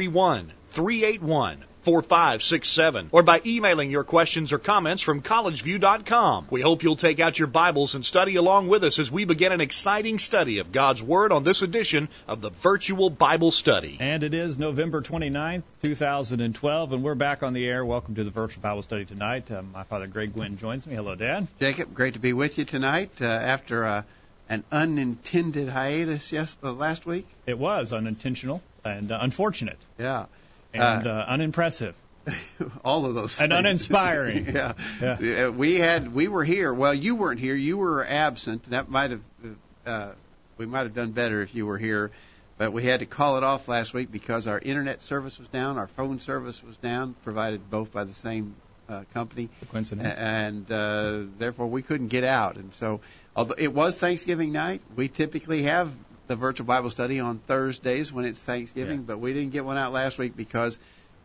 331 381 4567 or by emailing your questions or comments from collegeview.com. We hope you'll take out your Bibles and study along with us as we begin an exciting study of God's Word on this edition of the Virtual Bible Study. And it is November 29th, 2012, and we're back on the air. Welcome to the Virtual Bible Study tonight. Uh, my father, Greg Gwin, joins me. Hello, Dad. Jacob, great to be with you tonight uh, after uh, an unintended hiatus yes, uh, last week. It was unintentional and uh, unfortunate. Yeah. And uh, uh unimpressive. all of those and things. uninspiring. yeah. yeah. We had we were here. Well, you weren't here. You were absent. That might have uh, we might have done better if you were here. But we had to call it off last week because our internet service was down, our phone service was down, provided both by the same uh, company. Coincidence. And uh, therefore we couldn't get out. And so, although it was Thanksgiving night, we typically have the virtual Bible study on Thursdays when it's Thanksgiving, yeah. but we didn't get one out last week because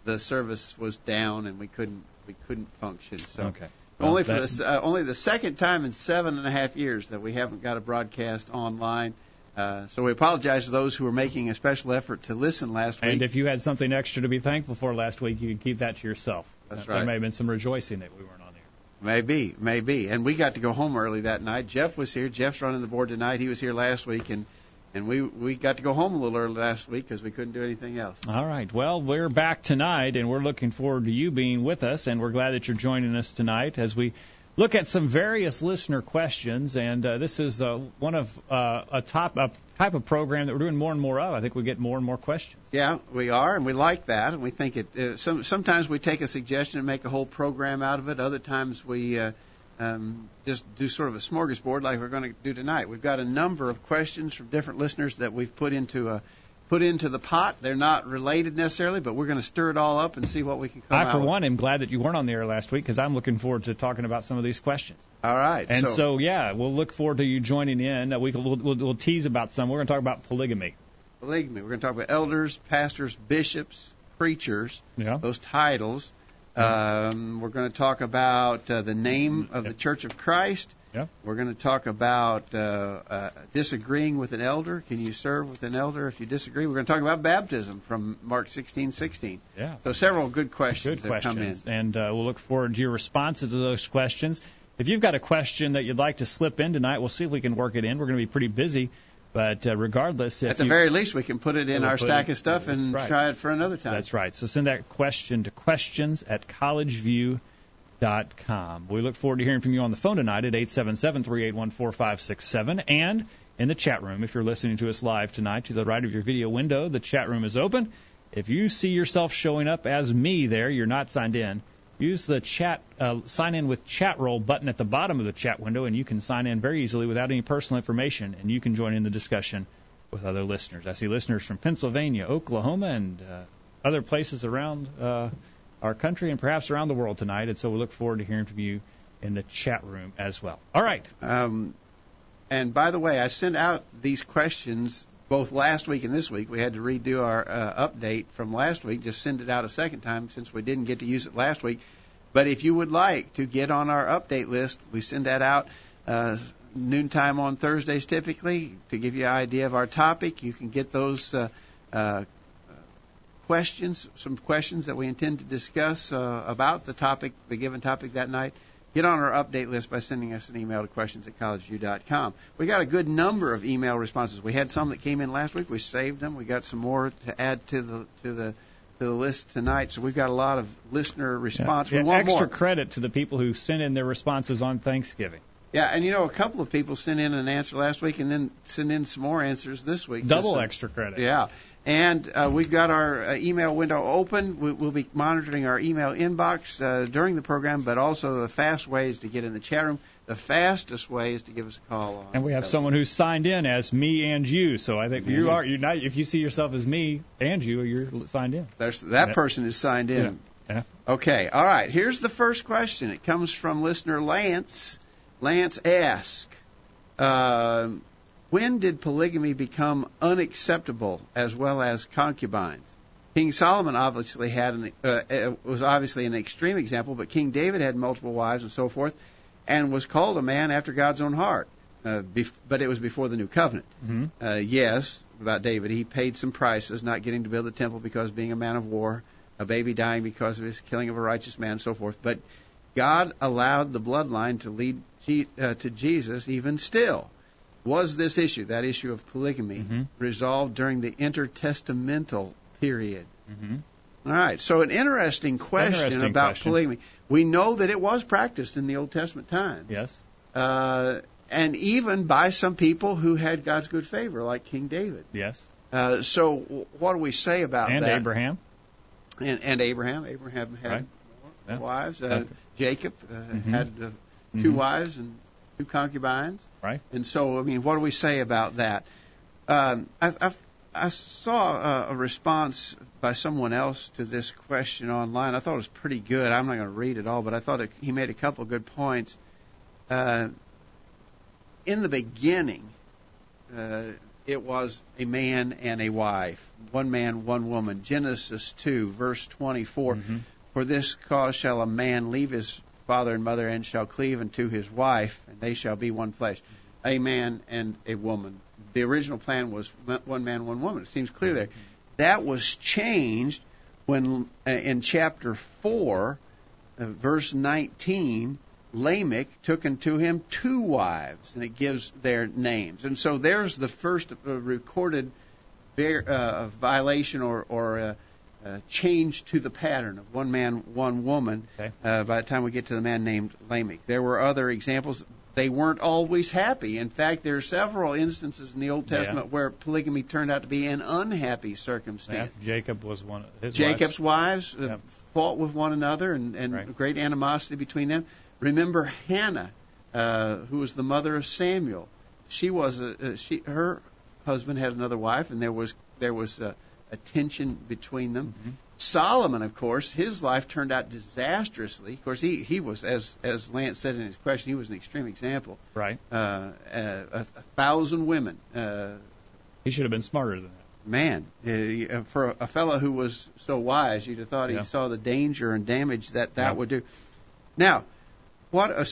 the service was down and we couldn't we couldn't function. So okay. Well, only for the uh, only the second time in seven and a half years that we haven't got a broadcast online. Uh, so we apologize to those who were making a special effort to listen last week. And if you had something extra to be thankful for last week, you can keep that to yourself. That's right. There may have been some rejoicing that we weren't on there. Maybe, maybe. And we got to go home early that night. Jeff was here. Jeff's running the board tonight. He was here last week, and and we we got to go home a little early last week because we couldn't do anything else. All right. Well, we're back tonight, and we're looking forward to you being with us, and we're glad that you're joining us tonight as we look at some various listener questions. And uh, this is uh, one of uh, a top a type of program that we're doing more and more of. I think we get more and more questions. Yeah, we are, and we like that, and we think it. Uh, some, sometimes we take a suggestion and make a whole program out of it. Other times we. Uh, um, just do sort of a smorgasbord like we're going to do tonight. We've got a number of questions from different listeners that we've put into a put into the pot. They're not related necessarily, but we're going to stir it all up and see what we can come I, for one, with. am glad that you weren't on the air last week because I'm looking forward to talking about some of these questions. All right. And so, so yeah, we'll look forward to you joining in. Uh, we we'll, we'll, we'll tease about some. We're going to talk about polygamy. Polygamy. We're going to talk about elders, pastors, bishops, preachers. Yeah. Those titles. Um, we're going to talk about uh, the name of the Church of Christ. Yeah. We're going to talk about uh, uh, disagreeing with an elder. Can you serve with an elder if you disagree? We're going to talk about baptism from Mark 16:16. Yeah. So several good questions Good that questions. come in. And uh, we'll look forward to your responses to those questions. If you've got a question that you'd like to slip in tonight, we'll see if we can work it in. We're going to be pretty busy. But uh, regardless, if At the you, very least, we can put it in We'll our stack it- of stuff and right. try it for another time. That's right. So send that question to questions at collegeview.com. We look forward to hearing from you on the phone tonight at 877-381-4567 and in the chat room. If you're listening to us live tonight, to the right of your video window, the chat room is open. If you see yourself showing up as me there, you're not signed in. Use the chat uh, sign in with chat roll button at the bottom of the chat window, and you can sign in very easily without any personal information, and you can join in the discussion with other listeners. I see listeners from Pennsylvania, Oklahoma, and uh, other places around uh, our country and perhaps around the world tonight. And so we look forward to hearing from you in the chat room as well. All right. Um, and by the way, I sent out these questions both last week and this week. We had to redo our uh, update from last week, just send it out a second time since we didn't get to use it last week. But if you would like to get on our update list, we send that out uh, noontime on Thursdays typically to give you an idea of our topic. You can get those uh, uh, questions, some questions that we intend to discuss uh, about the topic, the given topic that night. Get on our update list by sending us an email to questions at collegeview.com. We got a good number of email responses. We had some that came in last week. We saved them. We got some more to add to the to the to the list tonight. So we've got a lot of listener response. Yeah, we want extra more. credit to the people who sent in their responses on Thanksgiving. Yeah, and you know, a couple of people sent in an answer last week and then sent in some more answers this week. Double Just, extra credit. Yeah, And uh, we've got our uh, email window open. We, we'll be monitoring our email inbox uh, during the program, but also the fast ways to get in the chat room. The fastest way is to give us a call on. And we have someone who's signed in as me and you. So I think you are. You're not. If you see yourself as me and you, you're signed in. There's, that Yeah. person is signed in. Yeah. Okay, all right. Here's the first question. It comes from listener Lance. Lance asks, uh, "When did polygamy become unacceptable as well as concubines?" King Solomon obviously had an, uh, uh, was obviously an extreme example, but King David had multiple wives and so forth, and was called a man after God's own heart. Uh, bef- but it was before the new covenant. Mhm. Uh, yes, about David, he paid some prices, not getting to build the temple because being a man of war, a baby dying because of his killing of a righteous man, and so forth. But God allowed the bloodline to lead Je- uh, to Jesus even still. Was this issue, that issue of polygamy, Mhm. resolved during the intertestamental period? Mm-hmm. All right, so an interesting question Interesting about question. polygamy. We know that it was practiced in the Old Testament time, Yes. uh, and even by some people who had God's good favor, like King David. Yes. Uh, so, what do we say about And that? Abraham. And, and Abraham. Abraham had Right. more Yeah. wives. Uh, Okay. Jacob uh, Mhm. had uh, 2 Mhm. wives and two concubines. Right. And so, I mean, what do we say about that? Um, I, I, I saw a, a response by someone else to this question online. I thought it was pretty good. I'm not going to read it all, but I thought it, he made a couple of good points. Uh, in the beginning, uh, it was a man and a wife, one man, one woman. Genesis 2, verse 24. Mhm. For this cause shall a man leave his father and mother and shall cleave unto his wife, and they shall be one flesh. A man and a woman. The original plan was one man, one woman. It seems clear there. That was changed when uh, in chapter 4, uh, verse 19, Lamech took unto him two wives, and it gives their names. And so there's the first uh, recorded violation or, or uh, uh, change to the pattern of one man, one woman. Okay. Uh, by the time we get to the man named Lamech, there were other examples. They weren't always happy. In fact, there are several instances in the Old Yeah. Testament where polygamy turned out to be an unhappy circumstance. Yeah. Jacob was one of his Jacob's wives, uh, Yep. fought with one another and, and Right. great animosity between them. Remember Hannah, uh, who was the mother of Samuel. She was a, uh, she her husband had another wife, and there was there was a, a tension between them. Mhm. Solomon, of course, his life turned out disastrously. Of course, he he was as as Lance said in his question, he was an extreme example. Right. Uh, uh, a, a thousand women. Uh, He should have been smarter than that. man, uh, for a, a fellow who was so wise, you'd have thought he saw the danger and damage that that Yeah. would do. Now, what? A,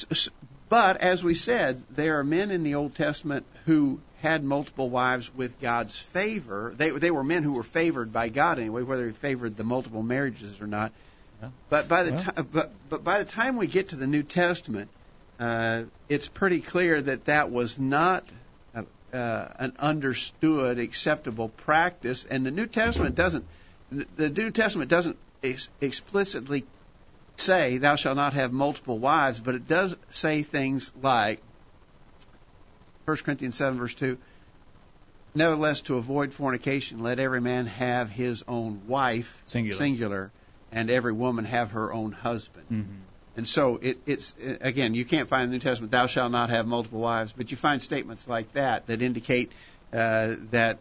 but as we said, there are men in the Old Testament who had multiple wives with God's favor. They they were men who were favored by God anyway, whether he favored the multiple marriages or not. Yeah. But by the Well. time, but but by the time we get to the New Testament, uh, it's pretty clear that that was not uh, uh, an understood, acceptable practice, and the New Testament doesn't. The the New Testament doesn't ex- explicitly say, "Thou shalt not have multiple wives," but it does say things like, 1 Corinthians seven verse two. Nevertheless, to avoid fornication, let every man have his own wife, Singular. singular, and every woman have her own husband. Mm-hmm. And so it, it's again, you can't find in the New Testament, "Thou shalt not have multiple wives," but you find statements like that that indicate uh, that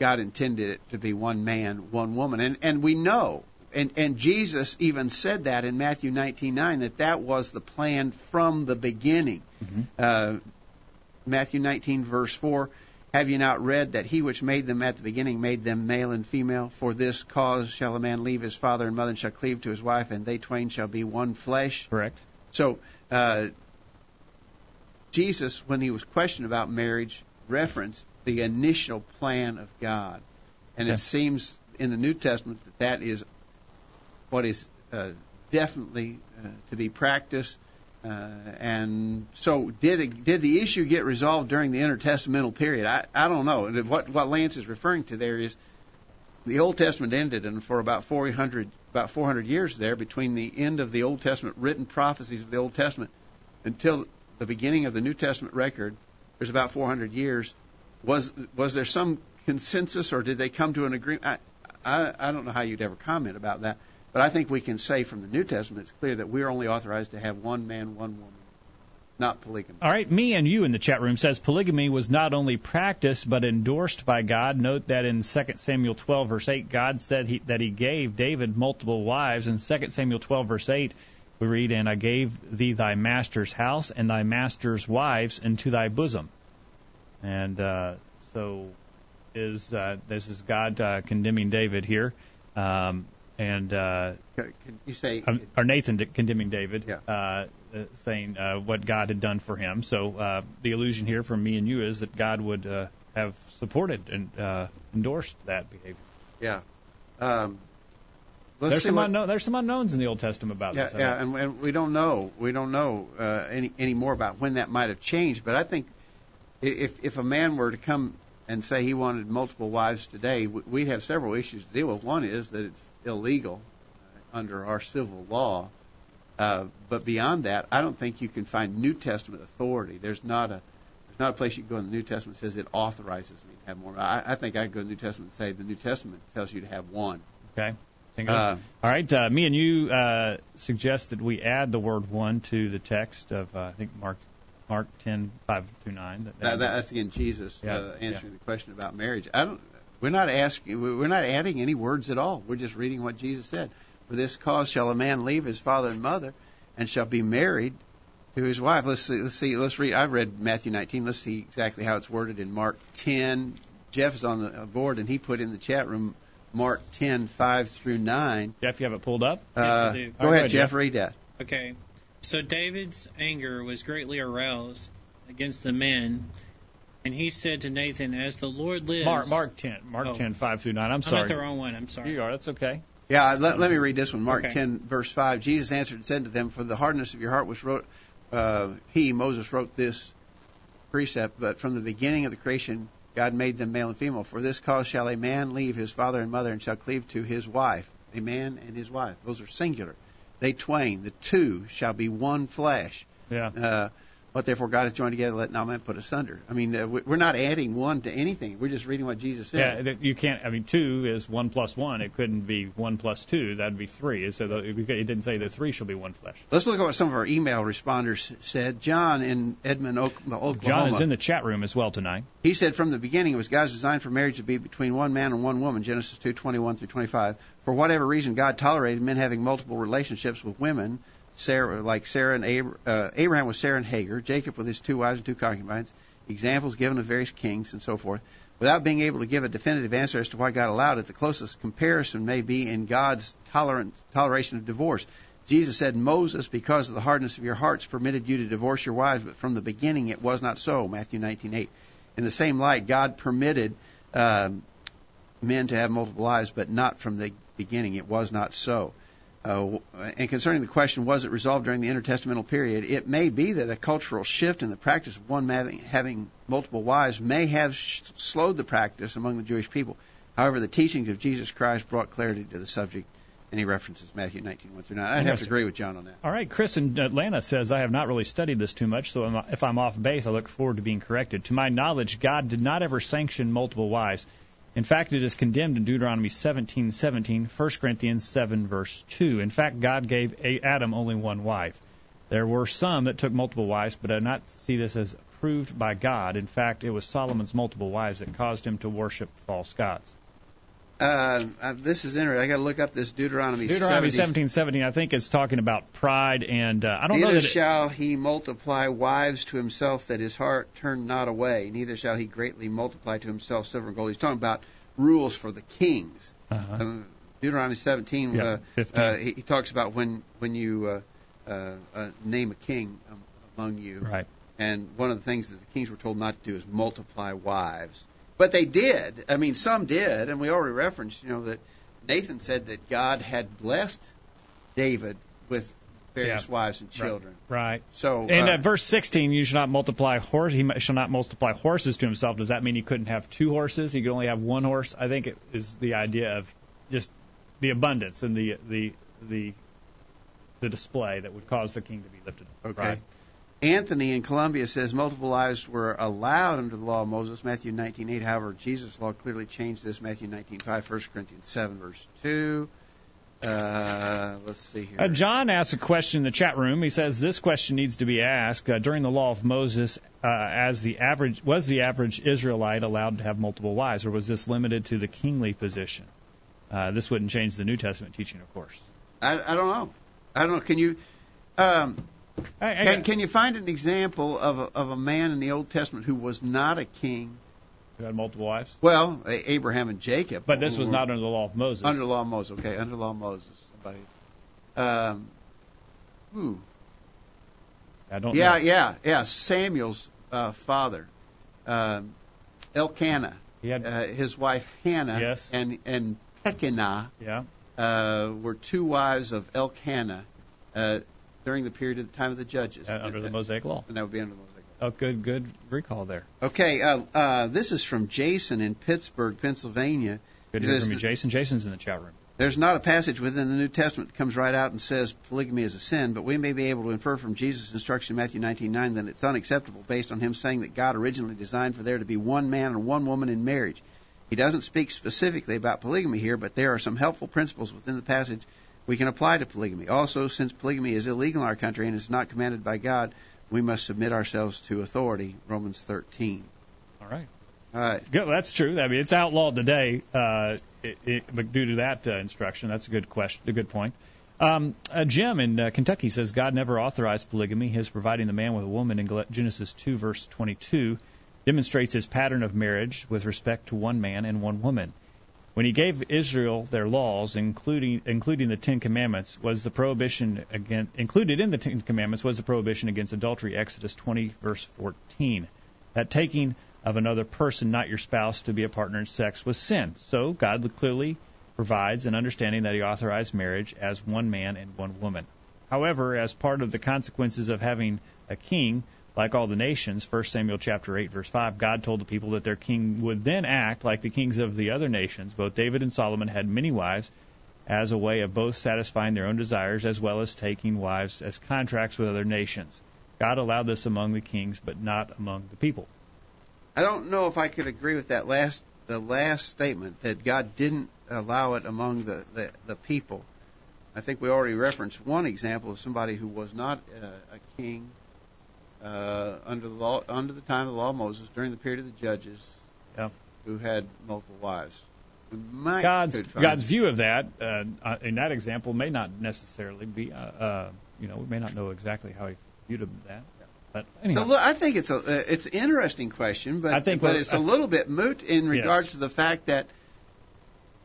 God intended it to be one man, one woman, and and we know, and and Jesus even said that in Matthew 19:9 that that was the plan from the beginning. Mm-hmm. Uh, Matthew 19 verse 4. Have you not read that he which made them at the beginning made them male and female? For this cause shall a man leave his father and mother and shall cleave to his wife, and they twain shall be one flesh. Correct. So, uh, Jesus, when he was questioned about marriage, referenced the initial plan of God. And it seems in the New Testament that that is what is uh, definitely uh, to be practiced. Uh, and so, did it, did the issue get resolved during the intertestamental period? I, I don't know. What what Lance is referring to there is the Old Testament ended, and for about 400 about 400 years there, between the end of the Old Testament written prophecies of the Old Testament until the beginning of the New Testament record, there's about 400 years. Was was there some consensus or did they come to an agreement? I, I, I don't know how you'd ever comment about that, but I think we can say from the New Testament it's clear that we're only authorized to have one man, one woman, not polygamy. All right, me and you in the chat room says polygamy was not only practiced but endorsed by God. Note that in 2 Samuel 12 verse 8, God said he, that He gave David multiple wives. In 2 Samuel 12 verse 8, we read, "And I gave thee thy master's house and thy master's wives into thy bosom." And uh, so, is uh, this is God uh, condemning David here? Um, and uh, Can you say um, or Nathan condemning David, Yeah. uh, uh, saying uh, what God had done for him. So uh, the illusion here from me and you is that God would uh, have supported and uh, endorsed that behavior. yeah? Um, let's There's some what, unknown, there's some unknowns in the Old Testament about yeah, this. I yeah, and, and we don't know we don't know uh, any any more about when that might have changed. But I think if if a man were to come and say he wanted multiple wives today, we- we'd have several issues to deal with. One is that it's illegal uh, under our civil law. Uh, but beyond that, I don't think you can find New Testament authority. There's not a there's not a place you can go in the New Testament that says it authorizes me to have more. I, I think I could go to the New Testament and say the New Testament tells you to have one. Okay. Think of it. Uh, All right. Uh, me and you uh, suggest that we add the word one to the text of uh, I think Mark Mark 10 5 through 9. That, That, that's again Jesus Yeah, uh, answering the question about marriage. I don't. We're not asking. We're not adding any words at all. We're just reading what Jesus said. For this cause shall a man leave his father and mother, and shall be married to his wife. Let's see. Let's see. Let's read. I've read Matthew 19. Let's see exactly how it's worded in Mark 10. Jeff is on the board, and he put in the chat room Mark 10 5 through 9. Jeff, you have it pulled up? Uh, Yes, I do. Go right, ahead, go ahead, Jeff. Jeff. Read that. Okay. So David's anger was greatly aroused against the men, and he said to Nathan, As the Lord lives. Mark Mark 10 Mark Oh. 10 5 through 9. I'm I'm sorry. at the wrong one. I'm sorry. You are. That's okay. Yeah, let, let me read this one. Mark Okay. 10, verse 5. Jesus answered and said to them, For the hardness of your heart was wrote, uh, he, Moses, wrote this precept, but from the beginning of the creation, God made them male and female. For this cause shall a man leave his father and mother and shall cleave to his wife. A man and his wife. Those are singular. They twain, the two, shall be one flesh. Yeah. Uh, what therefore God has joined together, let not man put asunder. I mean, uh, we- we're not adding one to anything. We're just reading what Jesus said. Yeah, you can't. I mean, two is one plus one. It couldn't be one plus two. That'd be three. So the, it didn't say that three shall be one flesh. Let's look at what some of our email responders said. John in Edmond, Oak- Oklahoma. John is in the chat room as well tonight. He said from the beginning it was God's design for marriage to be between one man and one woman, Genesis 2:21 through 25. For whatever reason, God tolerated men having multiple relationships with women, Sarah, like Sarah and uh, Abraham with Sarah and Hagar, Jacob with his two wives and two concubines, examples given of various kings and so forth. Without being able to give a definitive answer as to why God allowed it, the closest comparison may be in God's tolerance, toleration of divorce. Jesus said, Moses, because of the hardness of your hearts, permitted you to divorce your wives, but from the beginning it was not so. Matthew 19:8. In the same light, God permitted um, men to have multiple wives, but not from the beginning. It was not so. Uh, and concerning the question, was it resolved during the intertestamental period? It may be that a cultural shift in the practice of one having, having multiple wives may have sh- slowed the practice among the Jewish people. However, the teachings of Jesus Christ brought clarity to the subject, and he references Matthew 19, 1 through 9. I'd have to agree with John on that. All right, Chris in Atlanta says, I have not really studied this too much, so if I'm off base, I look forward to being corrected. To my knowledge, God did not ever sanction multiple wives. In fact, it is condemned in Deuteronomy 17:17, 1 Corinthians 7 verse 2. In fact, God gave Adam only one wife. There were some that took multiple wives, but I do not see this as approved by God. In fact, it was Solomon's multiple wives that caused him to worship false gods. Uh, uh, this is interesting. I got to look up this Deuteronomy, Deuteronomy 70. 17:17, I think, is talking about pride, and uh, I don't know Neither that. It, shall he multiply wives to himself, that his heart turn not away. Neither shall he greatly multiply to himself silver and gold. He's talking about rules for the kings. uh Um, Deuteronomy 17, Yeah, uh, 15. uh, he, he talks about when when you uh, uh, uh, name a king among you, Right. and one of the things that the kings were told not to do is multiply wives. But they did. I mean, some did, and we already referenced, you know, that Nathan said that God had blessed David with various Yeah. wives and children. Right. So, And uh, at verse 16, you shall not multiply horse. He shall not multiply horses to himself. Does that mean he couldn't have two horses? He could only have one horse. I think it is the idea of just the abundance and the the the the display that would cause the king to be lifted. Okay. Right. Anthony in Columbia says multiple wives were allowed under the law of Moses, Matthew 19:8. However, Jesus' law clearly changed this, Matthew 19:5, 1 Corinthians 7, verse 2. Uh, let's see here. Uh, John asks a question in the chat room. He says this question needs to be asked uh, during the law of Moses. Uh, as the average was the average Israelite allowed to have multiple wives, or was this limited to the kingly position? Uh, this wouldn't change the New Testament teaching, of course. I, I don't know. I don't know. Can you um, I, I can, can you find an example of a, of a man in the Old Testament who was not a king? who had multiple wives, Well, Abraham and Jacob. but this was not under the law of Moses. under the law of Moses. Okay, under the law of Moses. Somebody. Um, ooh. I don't. Yeah, know. yeah, yeah. Samuel's uh, father, um, Elkanah, He had. uh, his wife Hannah, Yes. and and Peninnah yeah. uh, were two wives of Elkanah uh, during the period of the time of the judges. uh, under the Mosaic law. And that would be under the Mosaic. Law. Oh, good, good recall there. Okay, uh, uh, this is from Jason in Pittsburgh, Pennsylvania. Good to hear from you, Jason. Jason's in the chat room. There's not a passage within the New Testament that comes right out and says polygamy is a sin, but we may be able to infer from Jesus' instruction in Matthew 19:9 that it's unacceptable based on him saying that God originally designed for there to be one man and one woman in marriage. He doesn't speak specifically about polygamy here, but there are some helpful principles within the passage we can apply to polygamy. Also, since polygamy is illegal in our country and is not commanded by God, we must submit ourselves to authority. Romans 13. All right. All right. Good. That's true. I mean, it's outlawed today, uh, it, it, but due to that uh, instruction, that's a good question. A good point. Um, uh, Jim in uh, Kentucky says God never authorized polygamy. His providing the man with a woman in Genesis 2 verse 22 demonstrates his pattern of marriage with respect to one man and one woman. When he gave Israel their laws, including including the Ten Commandments, was the prohibition against included in the Ten Commandments was the prohibition against adultery. Exodus 20 verse 14. That taking of another person, not your spouse, to be a partner in sex was sin. So God clearly provides an understanding that He authorized marriage as one man and one woman. However, as part of the consequences of having a king, like all the nations, 1 Samuel chapter 8 verse 5, God told the people that their king would then act like the kings of the other nations. Both David and Solomon had many wives as a way of both satisfying their own desires as well as taking wives as contracts with other nations. God allowed this among the kings, but not among the people. I don't know if I could agree with that last the last statement that God didn't allow it among the the, the people. I think we already referenced one example of somebody who was not uh, a king under the law under the time of the law of Moses during the period of the judges, Yeah. who had multiple wives. God's view of that uh, uh, in that example may not necessarily be, uh, uh, you know, we may not know exactly how he viewed that. But anyway. So I think it's a uh, it's an interesting question, but I think but it's a little bit moot in regards to the fact that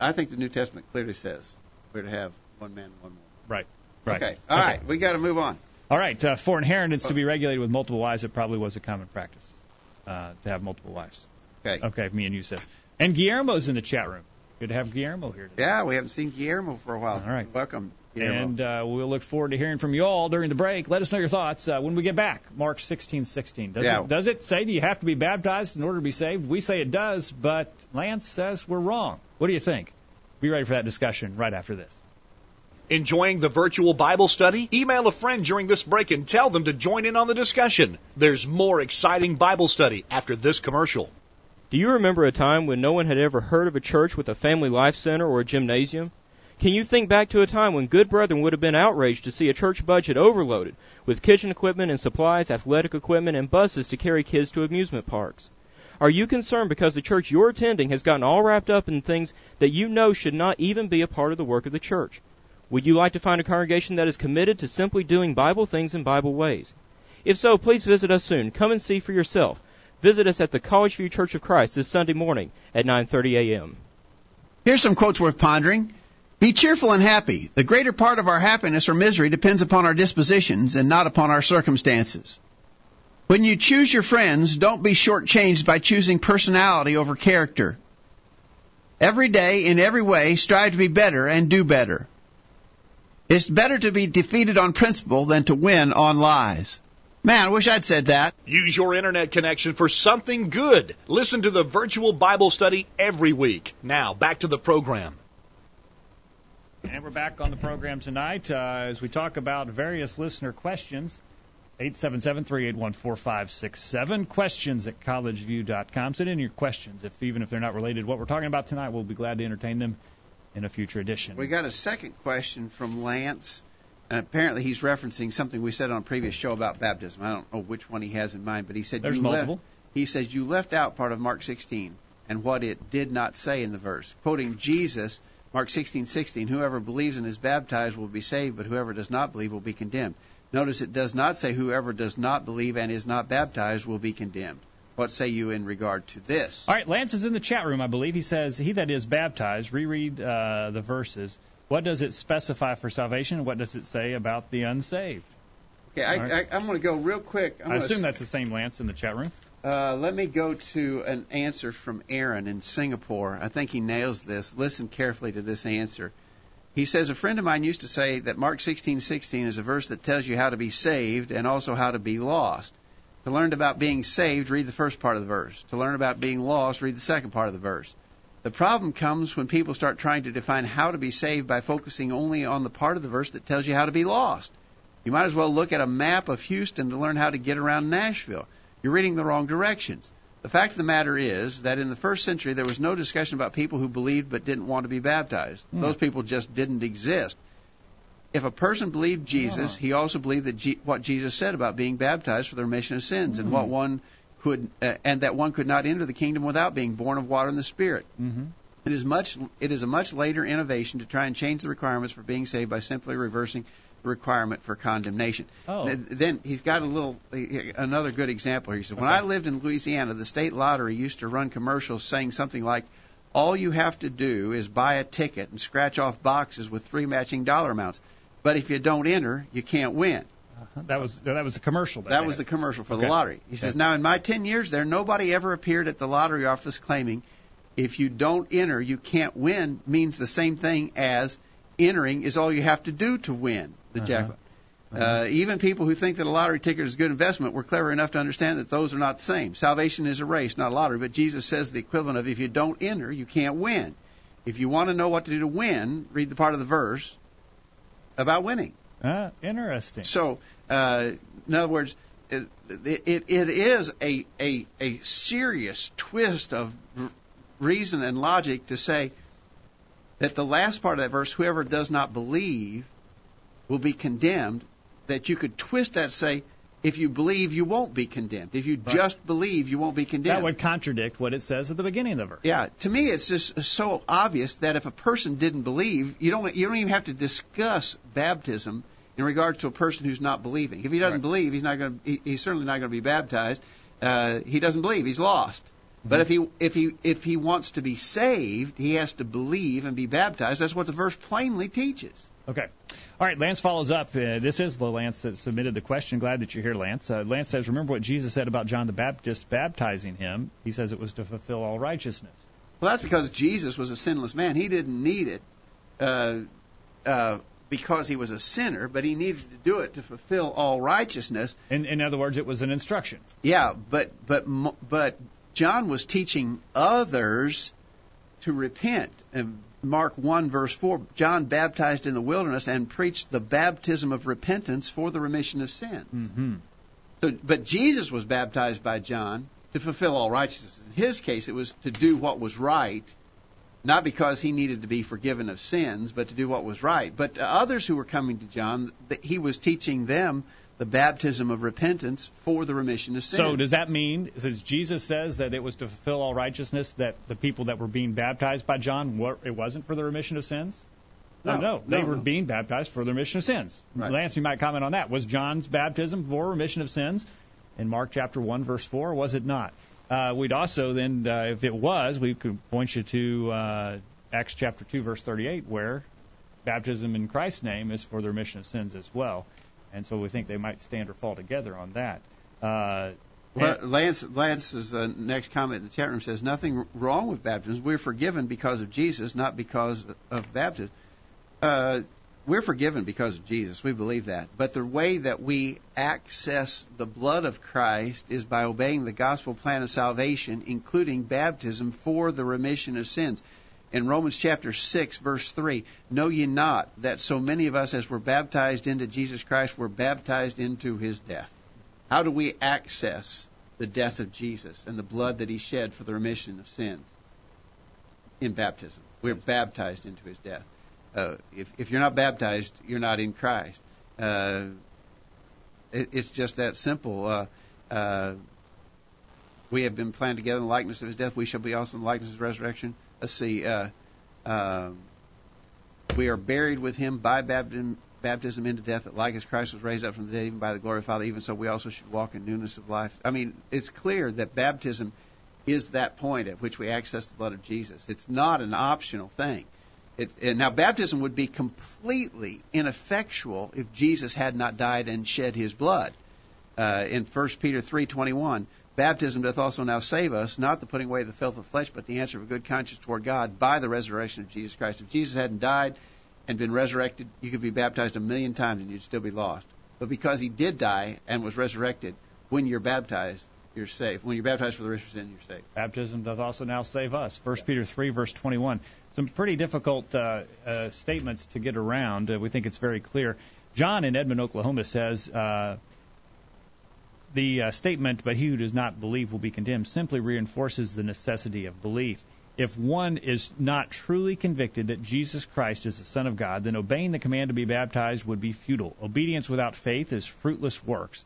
I think the New Testament clearly says we're to have one man, and one woman. right, right. Okay, all right, we got to move on. All right. Uh, for inheritance to be regulated with multiple wives, it probably was a common practice uh, to have multiple wives. Okay. Okay, me and you said. And Guillermo's in the chat room. Good to have Guillermo here today. Yeah, we haven't seen Guillermo for a while. All right. Welcome, Guillermo. And uh, we'll look forward to hearing from you all during the break. Let us know your thoughts uh, when we get back. Mark 16:16. Does Yeah. it does it say that you have to be baptized in order to be saved? We say it does, but Lance says we're wrong. What do you think? Be ready for that discussion right after this. Enjoying the virtual Bible study? Email a friend during this break and tell them to join in on the discussion. There's more exciting Bible study after this commercial. Do you remember a time when no one had ever heard of a church with a family life center or a gymnasium? Can you think back to a time when good brethren would have been outraged to see a church budget overloaded with kitchen equipment and supplies, athletic equipment, and buses to carry kids to amusement parks? Are you concerned because the church you're attending has gotten all wrapped up in things that you know should not even be a part of the work of the church? Would you like to find a congregation that is committed to simply doing Bible things in Bible ways? If so, please visit us soon. Come and see for yourself. Visit us at the College View Church of Christ this Sunday morning at 9:30 a.m. Here's some quotes worth pondering. Be cheerful and happy. The greater part of our happiness or misery depends upon our dispositions and not upon our circumstances. When you choose your friends, don't be shortchanged by choosing personality over character. Every day, in every way, strive to be better and do better. It's better to be defeated on principle than to win on lies. Man, I wish I'd said that. Use your internet connection for something good. Listen to the virtual Bible study every week. Now, back to the program. And we're back on the program tonight uh, as we talk about various listener questions. 877-381-4567. Questions at collegeview.com. Send in your questions. If even if they're not related to what we're talking about tonight, we'll be glad to entertain them in a future edition. We got a second question from Lance. And apparently he's referencing something we said on a previous show about baptism. I don't know which one he has in mind, but he said There's you multiple. left he says you left out part of Mark 16 and what it did not say in the verse. Quoting Jesus, Mark 16:16, whoever believes and is baptized will be saved, but whoever does not believe will be condemned. Notice it does not say whoever does not believe and is not baptized will be condemned. What say you in regard to this? All right, Lance is in the chat room, I believe. He says, He that is baptized, reread uh, the verses. What does it specify for salvation? What does it say about the unsaved? Okay, I, right. I, I'm going to go real quick. I'm I assume that's the same Lance in the chat room. Uh, let me go to an answer from Aaron in Singapore. I think he nails this. Listen carefully to this answer. He says a friend of mine used to say that Mark 16:16 is a verse that tells you how to be saved and also how to be lost. To learn about being saved, read the first part of the verse. To learn about being lost, read the second part of the verse. The problem comes when people start trying to define how to be saved by focusing only on the part of the verse that tells you how to be lost. You might as well look at a map of Houston to learn how to get around Nashville. You're reading the wrong directions. The fact of the matter is that in the first century there was no discussion about people who believed but didn't want to be baptized. Hmm. Those people just didn't exist. If a person believed Jesus, he also believed that G- what Jesus said about being baptized for the remission of sins and what one could uh, and that one could not enter the kingdom without being born of water and the Spirit. Mm-hmm. It is much it is a much later innovation to try and change the requirements for being saved by simply reversing the requirement for condemnation. Oh. Th- Then he's got a little another good example here. He said, "When I lived in Louisiana, the state lottery used to run commercials saying something like." All you have to do is buy a ticket and scratch off boxes with three matching dollar amounts. But if you don't enter, you can't win. That was that was a commercial. That they was the commercial for Okay. the lottery. He says, now in my 10 years there, nobody ever appeared at the lottery office claiming if you don't enter, you can't win means the same thing as entering is all you have to do to win the Uh-huh. jackpot. Uh, even people who think that a lottery ticket is a good investment were clever enough to understand that those are not the same. Salvation is a race, not a lottery. But Jesus says the equivalent of if you don't enter, you can't win. If you want to know what to do to win, read the part of the verse about winning. Ah, interesting. So, uh, in other words, it, it, it is a, a, a serious twist of r- reason and logic to say that the last part of that verse, whoever does not believe will be condemned, that you could twist that say, if you believe, you won't be condemned. If you just believe, you won't be condemned. That would contradict what it says at the beginning of the verse. Yeah, to me, it's just so obvious that if a person didn't believe, you don't you don't even have to discuss baptism in regard to a person who's not believing. If he doesn't Right. believe, he's not going to. He, he's certainly not going to be baptized. Uh, he doesn't believe. He's lost. But if he if he if he wants to be saved, he has to believe and be baptized. That's what the verse plainly teaches. Okay. All right, Lance follows up. Uh, this is the Lance that submitted the question. Glad that you're here, Lance. Uh, Lance says, Remember what Jesus said about John the Baptist baptizing him? He says it was to fulfill all righteousness. Well, that's because Jesus was a sinless man. He didn't need it uh, uh, because he was a sinner, but he needed to do it to fulfill all righteousness. In, in other words, it was an instruction. Yeah, but but but John was teaching others to repent. And Mark 1 verse 4, John baptized in the wilderness and preached the baptism of repentance for the remission of sins. Mm-hmm. So, but Jesus was baptized by John to fulfill all righteousness. In his case, it was to do what was right, not because he needed to be forgiven of sins, but to do what was right. But to others who were coming to John, he was teaching them the baptism of repentance for the remission of sins. So does that mean, since Jesus says that it was to fulfill all righteousness, that the people that were being baptized by John, were, it wasn't for the remission of sins? No, no, they no, were no. being baptized for the remission of sins. Right. Lance, you might comment on that. Was John's baptism for remission of sins in Mark chapter 1, verse 4, or was it not? Uh, we'd also then, uh, if it was, we could point you to uh, Acts chapter 2, verse 38, where baptism in Christ's name is for the remission of sins as well. And so we think they might stand or fall together on that. Uh, Lance, Lance's uh, next comment in the chat room says nothing wrong with baptism. We're forgiven because of Jesus, not because of baptism. Uh, we're forgiven because of Jesus. We believe that. But the way that we access the blood of Christ is by obeying the gospel plan of salvation, including baptism for the remission of sins. In Romans chapter 6, verse 3, know ye not that so many of us as were baptized into Jesus Christ were baptized into his death. How do we access the death of Jesus and the blood that he shed for the remission of sins? In baptism. We're baptized into his death. Uh, if, if you're not baptized, you're not in Christ. Uh, it, it's just that simple. Uh, uh, we have been planned together in the likeness of his death. We shall be also in the likeness of his resurrection. Let's see. Uh, um, we are buried with him by baptism, baptism into death, that like as Christ was raised up from the dead, even by the glory of the Father, even so we also should walk in newness of life. I mean, it's clear that baptism is that point at which we access the blood of Jesus. It's not an optional thing. It, now, baptism would be completely ineffectual if Jesus had not died and shed his blood. Uh, in 1 Peter 3:21, baptism doth also now save us, not the putting away of the filth of flesh, but the answer of a good conscience toward God by the resurrection of Jesus Christ. If Jesus hadn't died and been resurrected, you could be baptized a million times and you'd still be lost. But because he did die and was resurrected, when you're baptized, you're safe. When you're baptized for the remission of sin, you're safe. Baptism doth also now save us. 1 Peter 3, verse 21. Some pretty difficult uh, uh, statements to get around. Uh, we think it's very clear. John in Edmond, Oklahoma says uh, the uh, statement, but he who does not believe will be condemned, simply reinforces the necessity of belief. If one is not truly convicted that Jesus Christ is the Son of God, then obeying the command to be baptized would be futile. Obedience without faith is fruitless works.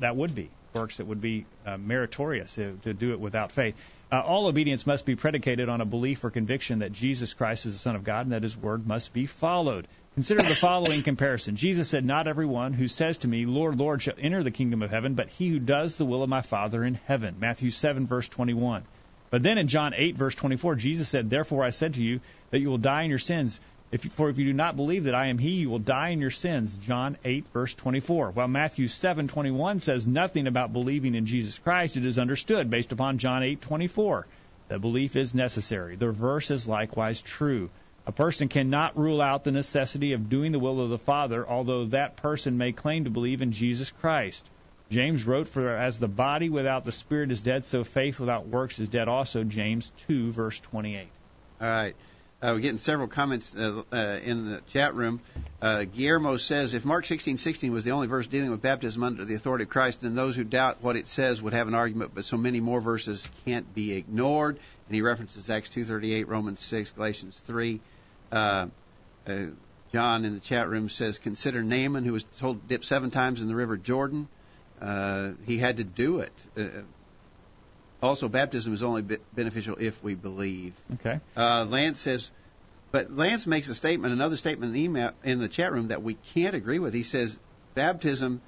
that would be works that would be uh, meritorious to, do it without faith. Uh, all obedience must be predicated on a belief or conviction that Jesus Christ is the Son of God and that His word must be followed. Consider the following comparison. Jesus said, Not everyone who says to me, Lord, Lord, shall enter the kingdom of heaven, but he who does the will of my Father in heaven. Matthew 7, verse 21. But then in John 8, verse 24, Jesus said, Therefore I said to you that you will die in your sins. If, for if you do not believe that I am He, you will die in your sins. John 8 verse 24. While Matthew 7:21 says nothing about believing in Jesus Christ, it is understood based upon John 8:24 that belief is necessary. The verse is likewise true. A person cannot rule out the necessity of doing the will of the Father, although that person may claim to believe in Jesus Christ. James wrote, For as the body without the spirit is dead, so faith without works is dead also. James 2, verse 28. All right. Uh, we're getting several comments uh, uh, in the chat room. Uh, Guillermo says, if Mark 16:16 was the only verse dealing with baptism under the authority of Christ, then those who doubt what it says would have an argument. But so many more verses can't be ignored. And he references Acts 2:38, Romans 6, Galatians 3. Uh, uh, John in the chat room says, consider Naaman, who was told to dip seven times in the river Jordan. he had to do it also, baptism is only beneficial if we believe. Okay. Uh, Lance says, but Lance makes a statement, another statement in the email in the chat room that we can't agree with. He says, baptism,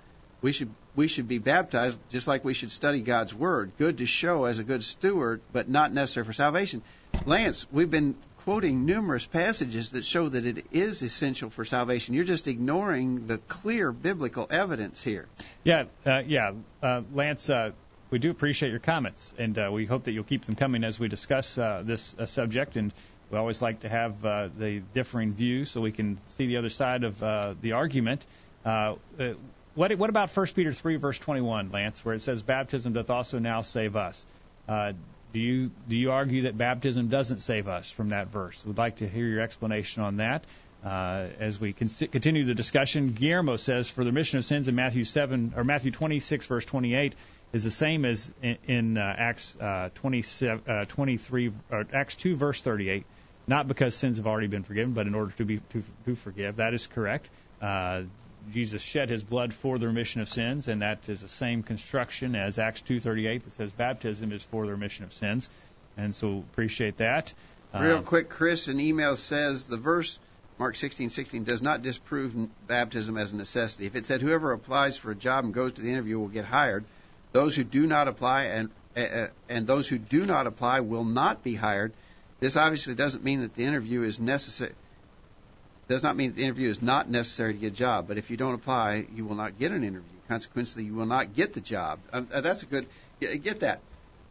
we should we should be baptized just like we should study God's word. Good to show as a good steward, but not necessary for salvation. Lance, we've been quoting numerous passages that show that it is essential for salvation. You're just ignoring the clear biblical evidence here. Yeah, uh, yeah, uh, Lance. Uh, we do appreciate your comments, and uh, we hope that you'll keep them coming as we discuss uh, this uh, subject. And we always like to have the differing view so we can see the other side of the argument. What, what about 1 Peter 3, verse 21, Lance, where it says, Baptism doth also now save us? Do you do you argue that baptism doesn't save us from that verse? We'd like to hear your explanation on that. Uh, as we con- continue the discussion, Guillermo says, "For the remission of sins in Matthew 7 or Matthew 26, verse 28, is the same as in, in uh, Acts uh, 27, uh, 23 or Acts 2 verse 38. Not because sins have already been forgiven, but in order to be to, to forgive. That is correct. Uh, Jesus shed his blood for the remission of sins, and that is the same construction as Acts 2:38 that says baptism is for the remission of sins. And so appreciate that. Real uh, quick, Chris, an email says the verse Mark 16:16 does not disprove baptism as a necessity. If it said whoever applies for a job and goes to the interview will get hired, those who do not apply and uh, and those who do not apply will not be hired. This obviously doesn't mean that the interview is necessary. Does not mean the interview is not necessary to get a job. But if you don't apply, you will not get an interview. Consequently, you will not get the job. Um, uh, that's a good. Get that.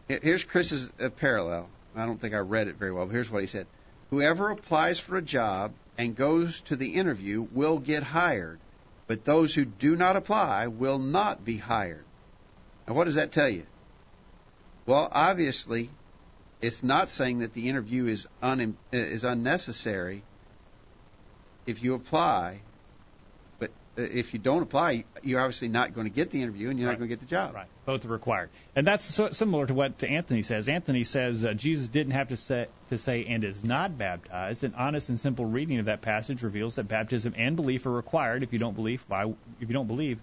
Here's Chris's uh, parallel. I don't think I read it very well, but here's what he said. Whoever applies for a job and goes to the interview will get hired, but those who do not apply will not be hired. Now, what does that tell you? Well, obviously, it's not saying that the interview is un, is unnecessary if you apply, but uh, if you don't apply, you're obviously not going to get the interview and you're Right. not going to get the job. Right. Both are required, and that's so, similar to what Anthony says. Anthony says uh, Jesus didn't have to say to say and is not baptized. An honest and simple reading of that passage reveals that baptism and belief are required. If you don't believe, why? If you don't believe,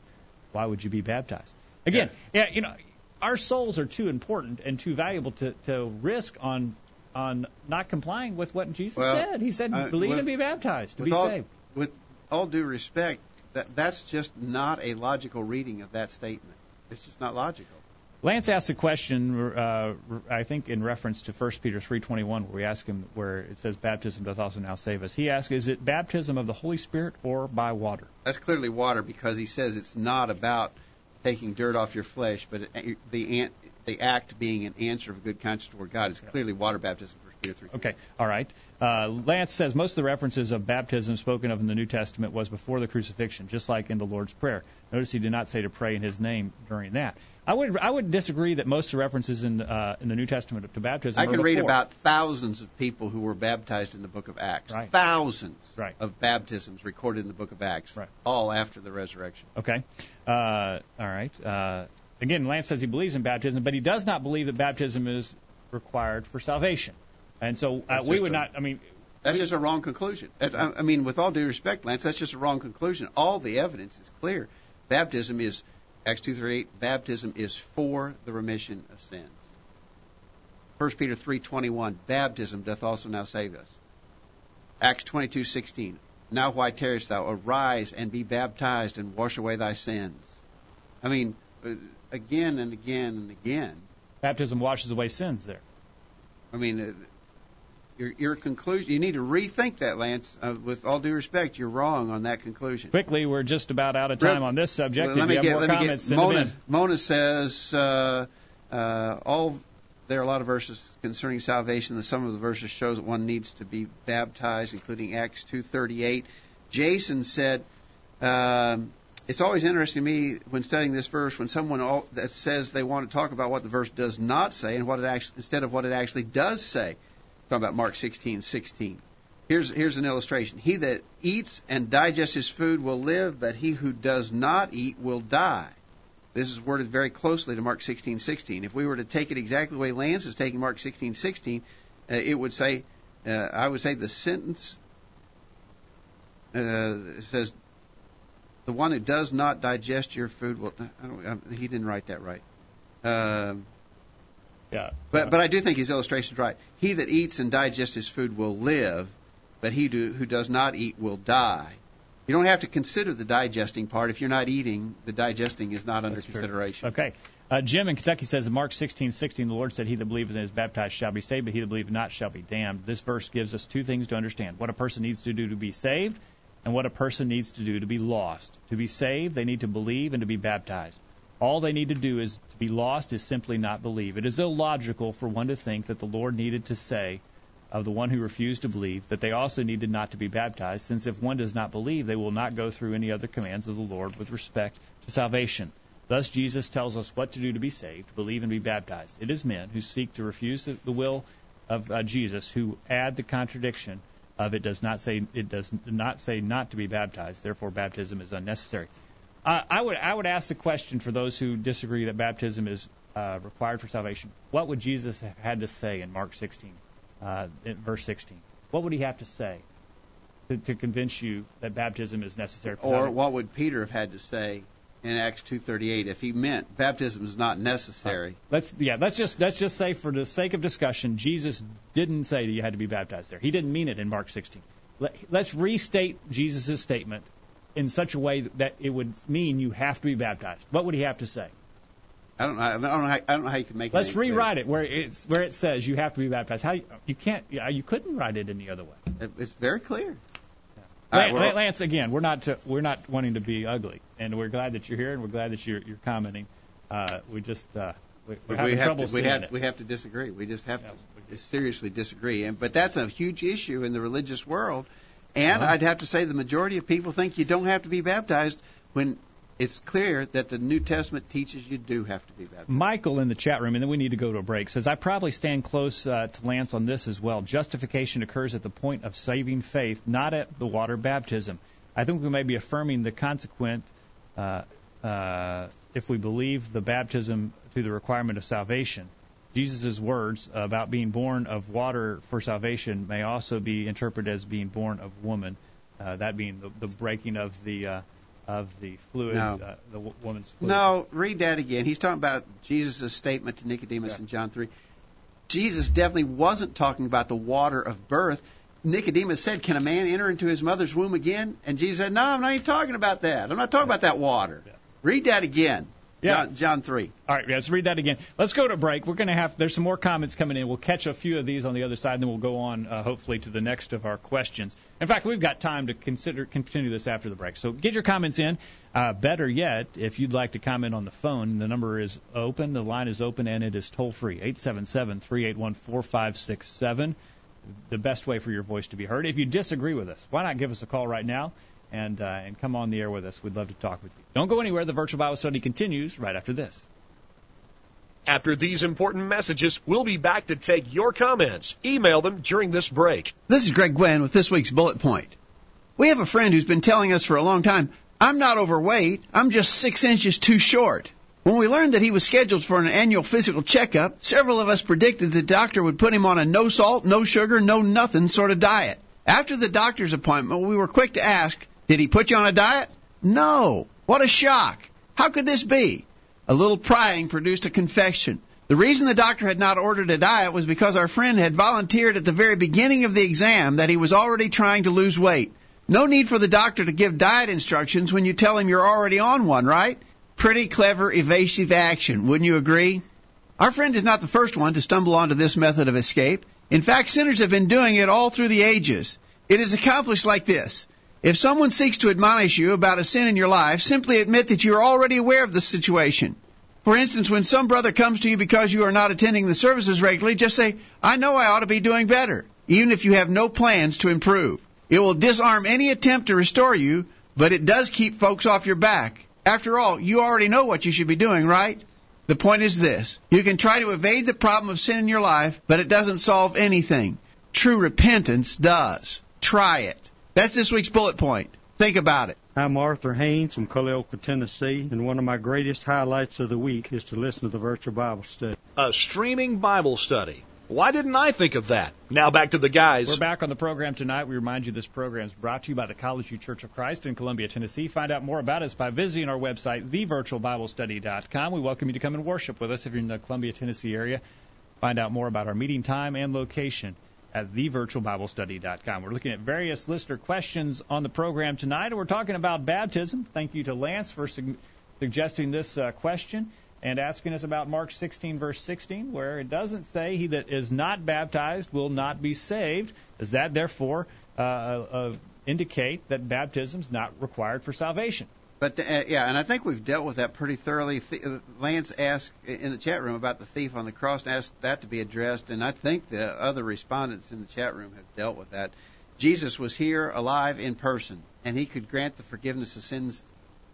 why would you be baptized? Again, yeah, you know, our souls are too important and too valuable to, to risk on on not complying with what Jesus Well, said. He said, uh, believe with- and be baptized to with be all, saved. With all due respect, that that's just not a logical reading of that statement. It's just not logical. Lance asked a question, uh, I think, in reference to 1 Peter 3:21, where we ask him, where it says, "Baptism doth also now save us." He asked, "Is it baptism of the Holy Spirit or by water?" That's clearly water because he says it's not about taking dirt off your flesh, but it, the the act being an answer of a good conscience toward God. It's clearly water baptism. 1 Peter 3. Okay, all right. Uh, Lance says most of the references of baptism spoken of in the New Testament was before the crucifixion, just like in the Lord's Prayer. Notice he did not say to pray in His name during that. I would I would disagree that most of the references in uh, in the New Testament to baptism. I can read about thousands of people who were baptized in the book of Acts. Right. Thousands Right. of baptisms recorded in the book of Acts, Right. all after the resurrection. Okay. Uh, all right. Again, Lance says he believes in baptism, but he does not believe that baptism is required for salvation. And so uh, we would a- not. I mean, That's just a wrong conclusion. That's, I I mean, with all due respect, Lance, that's just a wrong conclusion. All the evidence is clear. Baptism is Acts two thirty eight. Baptism is for the remission of sins. First Peter three twenty one. Baptism doth also now save us. Acts twenty two sixteen. Now why tarriest thou? Arise and be baptized and wash away thy sins. I mean, uh, again and again and again. baptism washes away sins. There. I mean, uh, your your conclusion. You need to rethink that, Lance. Uh, with all due respect, you're wrong on that conclusion. Quickly, we're just about out of time on this subject. Well, you have more let me get Mona. Mona says uh, uh, all there are a lot of verses concerning salvation. The some of the verses shows that one needs to be baptized, including Acts two thirty eight. Jason said. Um, it's always interesting to me when studying this verse when someone all, that says they want to talk about what the verse does not say and what it actually instead of what it actually does say. Talking about Mark sixteen sixteen. Here's here's an illustration. He that eats and digests his food will live, but he who does not eat will die. This is worded very closely to Mark 16:16. If we were to take it exactly the way Lance is taking Mark 16:16, uh, it would say, uh, I would say the sentence uh, says, "The one who does not digest your food will." I don't, I, he didn't write that right. Um, Yeah. but but I do think his illustration is right. He that eats and digests his food will live, but he do, who does not eat will die. You don't have to consider the digesting part. If you're not eating, the digesting is not under That's true. consideration. Okay. Uh, Jim in Kentucky says in Mark 16:16, the Lord said, "He that believeth and is baptized shall be saved, but he that believeth not shall be damned." This verse gives us two things to understand: what a person needs to do to be saved, and what a person needs to do to be lost. To be saved, they need to believe and to be baptized. All they need to do is to be lost is simply not believe. It is illogical for one to think that the Lord needed to say of the one who refused to believe that they also needed not to be baptized, since if one does not believe, they will not go through any other commands of the Lord with respect to salvation. Thus, Jesus tells us what to do to be saved, believe and be baptized. It is men who seek to refuse the will of uh, Jesus who add the contradiction of it does not say it does not say not to be baptized. Therefore, baptism is unnecessary. Uh, I would I would ask the question for those who disagree that baptism is uh, required for salvation. What would Jesus have had to say in Mark 16, uh, in verse 16? What would he have to say to, to convince you that baptism is necessary for Or salvation? what would Peter have had to say in Acts 2:38 if he meant baptism is not necessary? Uh, let's yeah, let's just let's just say for the sake of discussion, Jesus didn't say that you had to be baptized there. He didn't mean it in Mark 16. Let, let's restate Jesus' statement in such a way that it would mean you have to be baptized. What would he have to say? I don't know. I don't know. How, I don't know how you can make. it Let's rewrite it where it's where it says you have to be baptized. How you, you can't you couldn't write it any other way. It's very clear. All right, Lan- well- Lance, again, we're not to, we're not wanting to be ugly, and we're glad that you're here, and we're glad that you're you're commenting. Uh, we just uh, we, we have trouble to, we have we have to disagree. We just have Yeah, to seriously disagree. And but that's a huge issue in the religious world. And Uh-huh. I'd have to say the majority of people think you don't have to be baptized when it's clear that the New Testament teaches you do have to be baptized. Michael in the chat room, and then we need to go to a break, says, I probably stand close uh, to Lance on this as well. Justification occurs at the point of saving faith, not at the water baptism. I think we may be affirming the consequent uh, uh, if we believe the baptism to the requirement of salvation. Jesus' words about being born of water for salvation may also be interpreted as being born of woman, uh, that being the, the breaking of the uh, of the fluid, No. uh, the w- woman's fluid. No, read that again. He's talking about Jesus' statement to Nicodemus Yeah. in John 3. Jesus definitely wasn't talking about the water of birth. Nicodemus said, Can a man enter into his mother's womb again? And Jesus said, No, I'm not even talking about that. I'm not talking about that water. Yeah. Read that again. Yeah. John, John 3. All right, let's read that again. Let's go to break. We're going to have there's some more comments coming in. We'll catch a few of these on the other side, and then we'll go on uh, hopefully to the next of our questions. In fact, we've got time to consider continue this after the break. So get your comments in. Uh, better yet, if you'd like to comment on the phone, the number is open, the line is open, and it is toll free 877-381-4567. The best way for your voice to be heard. If you disagree with us, why not give us a call right now? And, uh, and come on the air with us. We'd love to talk with you. Don't go anywhere. The virtual Bible study continues right after this. After these important messages, we'll be back to take your comments. Email them during this break. This is Greg Gwin with this week's bullet point. We have a friend who's been telling us for a long time, I'm not overweight, I'm just six inches too short. When we learned that he was scheduled for an annual physical checkup, several of us predicted the doctor would put him on a no salt, no sugar, no nothing sort of diet. After the doctor's appointment, we were quick to ask, did he put you on a diet? No. What a shock. How could this be? A little prying produced a confession. The reason the doctor had not ordered a diet was because our friend had volunteered at the very beginning of the exam that he was already trying to lose weight. No need for the doctor to give diet instructions when you tell him you're already on one, right? Pretty clever evasive action, wouldn't you agree? Our friend is not the first one to stumble onto this method of escape. In fact, sinners have been doing it all through the ages. It is accomplished like this. If someone seeks to admonish you about a sin in your life, simply admit that you are already aware of the situation. For instance, when some brother comes to you because you are not attending the services regularly, just say, I know I ought to be doing better, even if you have no plans to improve. It will disarm any attempt to restore you, but it does keep folks off your back. After all, you already know what you should be doing, right? The point is this. You can try to evade the problem of sin in your life, but it doesn't solve anything. True repentance does. Try it. That's this week's bullet point. Think about it. I'm Arthur Haynes from Culleoka, Tennessee, and one of my greatest highlights of the week is to listen to the virtual Bible study. A streaming Bible study. Why didn't I think of that? Now back to the guys. We're back on the program tonight. We remind you this program is brought to you by the College View Church of Christ in Columbia, Tennessee. Find out more about us by visiting our website, thevirtualbiblestudy.com. We welcome you to come and worship with us if you're in the Columbia, Tennessee area. Find out more about our meeting time and location at thevirtualbiblestudy.com. We're looking at various listener questions on the program tonight, and we're talking about baptism. Thank you to Lance for su- suggesting this uh, question and asking us about Mark 16, verse 16, where it doesn't say, He that is not baptized will not be saved. Does that therefore uh, uh, indicate that baptism is not required for salvation? But uh, yeah, and I think we've dealt with that pretty thoroughly. Th- uh, Lance asked in the chat room about the thief on the cross and asked that to be addressed, and I think the other respondents in the chat room have dealt with that. Jesus was here alive in person, and he could grant the forgiveness of sins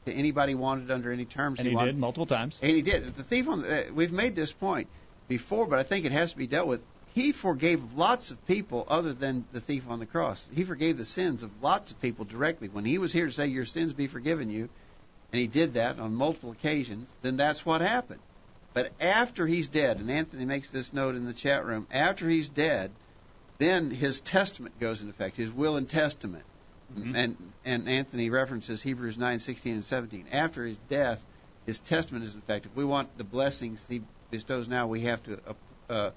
to anybody wanted under any terms And he wanted. did multiple times. And he did. The thief on the, uh, we've made this point before, but I think it has to be dealt with. He forgave lots of people other than the thief on the cross. He forgave the sins of lots of people directly. When he was here to say, Your sins be forgiven you, and he did that on multiple occasions, then that's what happened. But after he's dead, and Anthony makes this note in the chat room, after he's dead, then his testament goes into effect, his will and testament. Mhm. And and Anthony references Hebrews 9:16 and 17. After his death, his testament is in effect. If we want the blessings he bestows now, we have to uh, uh,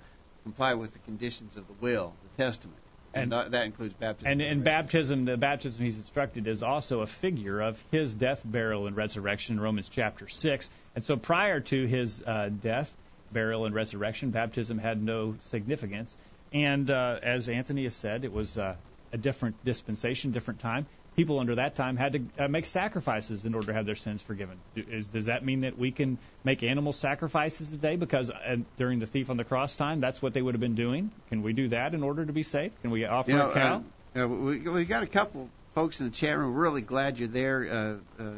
comply with the conditions of the will, the testament, and, And- that, includes baptism. And in baptism, the baptism he's instructed is also a figure of his death, burial, and resurrection in Romans chapter 6. And so prior to his uh, death, burial, and resurrection, baptism had no significance. And uh, as Anthony has said, it was uh, a different dispensation, different time. People under that time had to uh, make sacrifices in order to have their sins forgiven. Is, does that mean that we can make animal sacrifices today? Because uh, during the thief on the cross time, that's what they would have been doing. Can we do that in order to be saved? Can we offer You know, a cow? uh, uh, we, we got a couple folks in the chat room. We're really glad you're there. Uh, uh,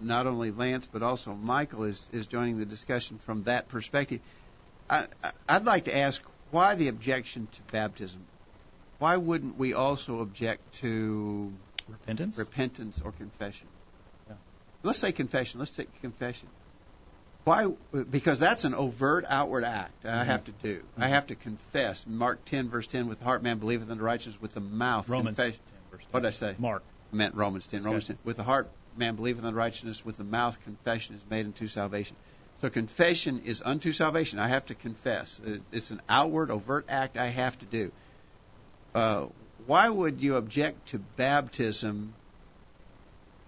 not only Lance, but also Michael is, is joining the discussion from that perspective. I- I'd like to ask why the objection to baptism? Why wouldn't we also object to Repentance. repentance or confession. Yeah. Let's say confession. Let's take confession. Why? Because that's an overt outward act I have to do. I have to confess. Mark 10, verse 10, with the heart man believeth unto righteousness, with the mouth Romans confession. 10, verse 10. What did I say? Mark. I meant Romans 10. That's Romans good. 10. With the heart man believeth unto righteousness, with the mouth confession is made unto salvation. So confession is unto salvation. I have to confess. It's an outward, overt act I have to do. Uh, why would you object to baptism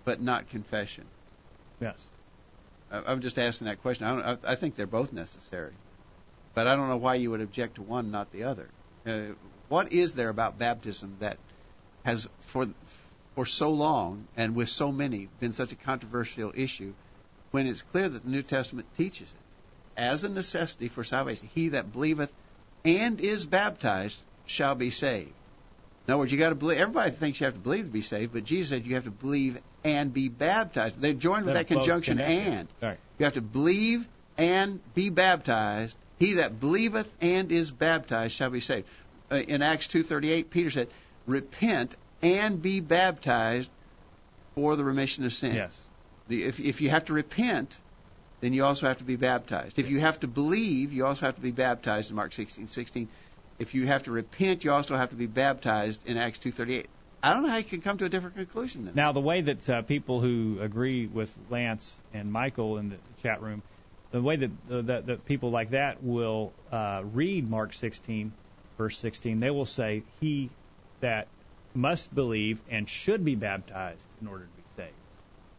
but not confession? Yes. I'm just asking that question. I, don't, I I think they're both necessary, but I don't know why you would object to one, not the other. Uh, what is there about baptism that has, for for so long and with so many, been such a controversial issue, when it's clear that the New Testament teaches it as a necessity for salvation? He that believeth and is baptized shall be saved. In other words, you got to believe. Everybody thinks you have to believe to be saved, but Jesus said you have to believe and be baptized. They're joined with that conjunction and. Right. You have to believe and be baptized. He that believeth and is baptized shall be saved. Uh, in Acts 2:38, Peter said, "Repent and be baptized for the remission of sin." Yes. The- If if you have to repent, then you also have to be baptized. If you have to believe, you also have to be baptized in Mark 16:16. If you have to repent, you also have to be baptized in Acts 2:38. I don't know how you can come to a different conclusion then. Now, the way that uh, people who agree with Lance and Michael in the chat room, the way that uh, that, that people like that will uh, read Mark 16, verse 16, they will say, "He that must believe and should be baptized in order to be saved."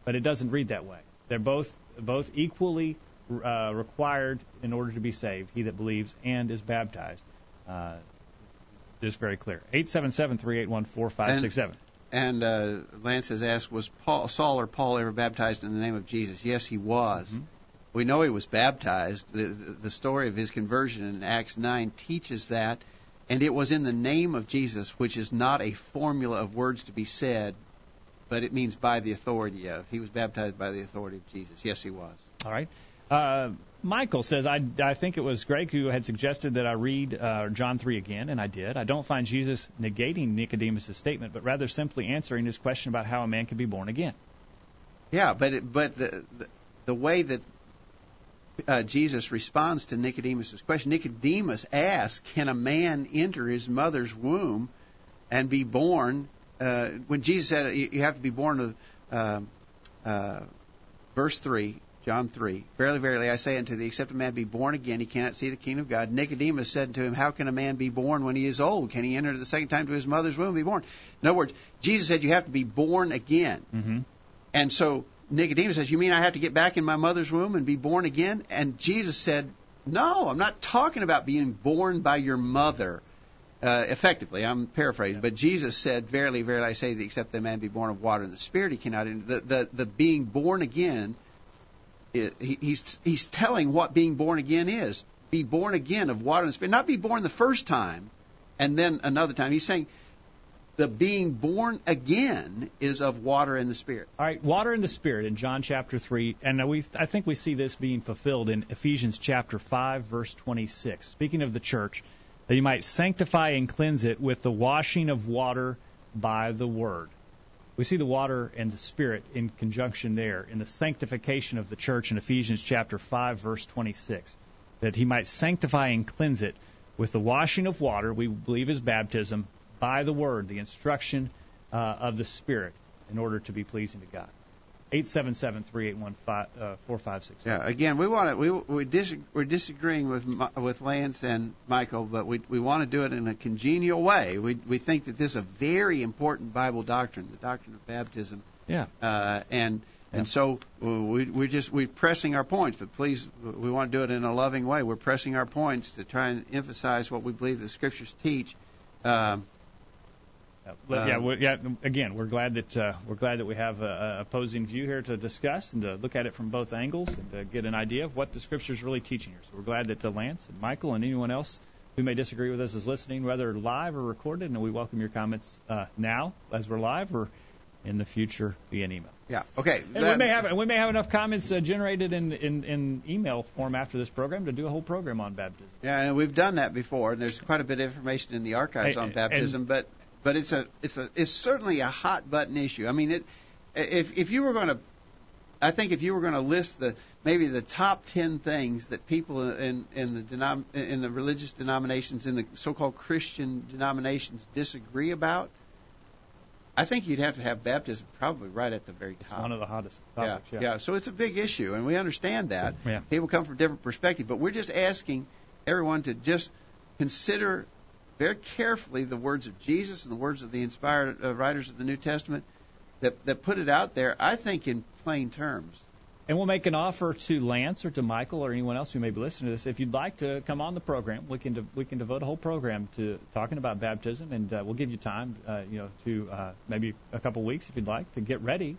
But it doesn't read that way. They're both both equally uh, required in order to be saved. He that believes and is baptized. Uh, just very clear. 877-381-4567. And uh, Lance has asked, was Paul, Saul or Paul ever baptized in the name of Jesus? Yes, he was. We know he was baptized. The, the, the story of his conversion in Acts 9 teaches that. And it was in the name of Jesus, which is not a formula of words to be said, but it means by the authority of. He was baptized by the authority of Jesus. Yes, he was. All right. Uh, Michael says, I, I think it was Greg who had suggested that I read uh, John 3 again, and I did. I don't find Jesus negating Nicodemus' statement, but rather simply answering his question about how a man can be born again. Yeah, but it, but the, the the way that uh, Jesus responds to Nicodemus' question, Nicodemus asks, "Can a man enter his mother's womb and be born?" Uh, when Jesus said you, have to be born of uh, uh, verse three, John three. Verily, verily, I say unto thee, except a man be born again, he cannot see the kingdom of God. Nicodemus said to him, How can a man be born when he is old? Can he enter the second time to his mother's womb and be born? In other words, Jesus said you have to be born again. Mm-hmm. And so Nicodemus says, You mean I have to get back in my mother's womb and be born again? And Jesus said, No, I'm not talking about being born by your mother. Uh, effectively, I'm paraphrasing, but Jesus said, "Verily, verily, I say, that except the man be born of water and the Spirit, he cannot enter." The the, the being born again, he's he's telling what being born again is. Be born again of water and Spirit, not be born the first time, and then another time. He's saying the being born again is of water and the Spirit. All right, water and the Spirit in John chapter 3, and we I think we see this being fulfilled in Ephesians chapter 5 verse 26. Speaking of the church, that you might sanctify and cleanse it with the washing of water by the word. We see the water and the Spirit in conjunction there in the sanctification of the church in Ephesians chapter 5 verse 26. That he might sanctify and cleanse it with the washing of water, we believe is baptism, by the word, the instruction uh, of the Spirit, in order to be pleasing to God. 877-381-4567. Yeah. Again, we want to we we dis, we're disagreeing with with Lance and Michael, but we we want to do it in a congenial way. We we think that this is a very important Bible doctrine, the doctrine of baptism, Yeah. uh, and Yeah. and so we we're just we're pressing our points, but please we want to do it in a loving way. We're pressing our points to try and emphasize what we believe the Scriptures teach. Um, Uh, but yeah, Um, yeah. Again, we're glad that uh, we're glad that we have a, a opposing view here to discuss and to look at it from both angles and to get an idea of what the Scripture is really teaching here. So we're glad that uh, Lance and Michael and anyone else who may disagree with us is listening, whether live or recorded. And we welcome your comments uh, now as we're live or in the future via an email. yeah. Okay. And we may have we may have enough comments uh, generated in, in in email form after this program to do a whole program on baptism. Yeah, and we've done that before, and there's quite a bit of information in the archives Hey, on baptism. but but it's a it's a it's certainly a hot button issue. I mean, it if if you were going to, I think if you were going to list the maybe the top ten things that people in in the denom, in the religious denominations in the so-called Christian denominations disagree about, I think you'd have to have baptism probably right at the very top. It's one of the hottest topics. Yeah, yeah. So it's a big issue, and we understand that. Yeah. People come from different perspectives, but we're just asking everyone to just consider very carefully the words of Jesus and the words of the inspired uh, writers of the New Testament that that put it out there. I think in plain terms. And we'll make an offer to Lance or to Michael or anyone else who may be listening to this. If you'd like to come on the program, we can de- we can devote a whole program to talking about baptism, and uh, we'll give you time, uh, you know, to uh, maybe a couple weeks if you'd like to get ready,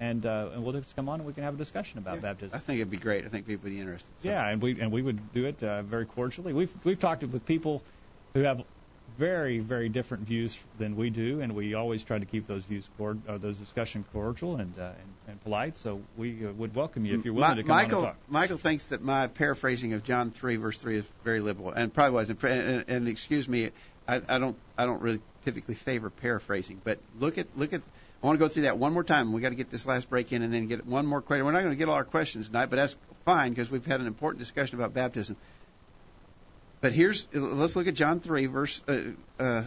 and uh, and we'll just come on and we can have a discussion about Yeah, baptism. I think it'd be great. I think people would be interested. So. Yeah, and we and we would do it uh, very cordially. We've we've talked with people who have very very different views than we do, and we always try to keep those views cord, uh, those discussion cordial and, uh, and and polite. So we uh, would welcome you if you're willing Mi- to come Michael, on and talk. Michael thinks that my paraphrasing of John three verse three is very liberal, and probably wasn't. And, and, and excuse me, I, I don't I don't really typically favor paraphrasing, but look at look at. I want to go through that one more time. We got to get this last break in, and then get one more question. We're not going to get all our questions tonight, but that's fine because we've had an important discussion about baptism. But here's let's look at John three verse uh, uh,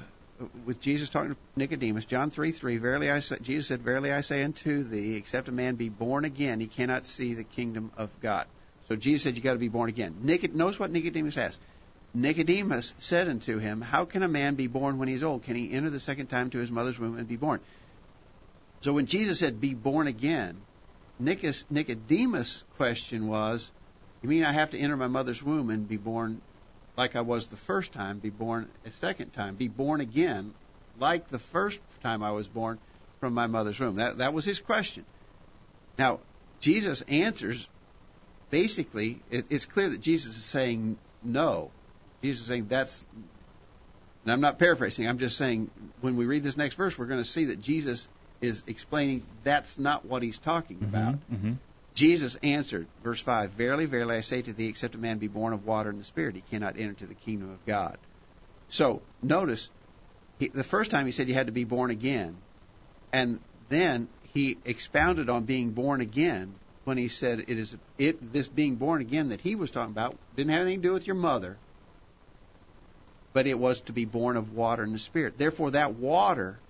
with Jesus talking to Nicodemus. John three three. Verily I say, Jesus said, Verily I say unto thee, except a man be born again, he cannot see the kingdom of God. So Jesus said, you got to be born again. Nicod- notice what Nicodemus asked. Nicodemus said unto him, How can a man be born when he is old? Can he enter the second time to his mother's womb and be born? So when Jesus said, Be born again, Nicodemus' question was, You mean I have to enter my mother's womb and be born like I was the first time, be born a second time, be born again like the first time I was born from my mother's womb? That, that was his question. Now, Jesus answers basically, it, it's clear that Jesus is saying no. Jesus is saying that's, and I'm not paraphrasing, I'm just saying when we read this next verse, we're going to see that Jesus is explaining that's not what he's talking about. Mm-hmm. Jesus answered, verse 5 Verily, verily, I say to thee, except a man be born of water and the Spirit, he cannot enter into the kingdom of God. So, notice, he, the first time he said you had to be born again, and then he expounded on being born again when he said it is it this being born again that he was talking about didn't have anything to do with your mother, but it was to be born of water and the Spirit. Therefore, that water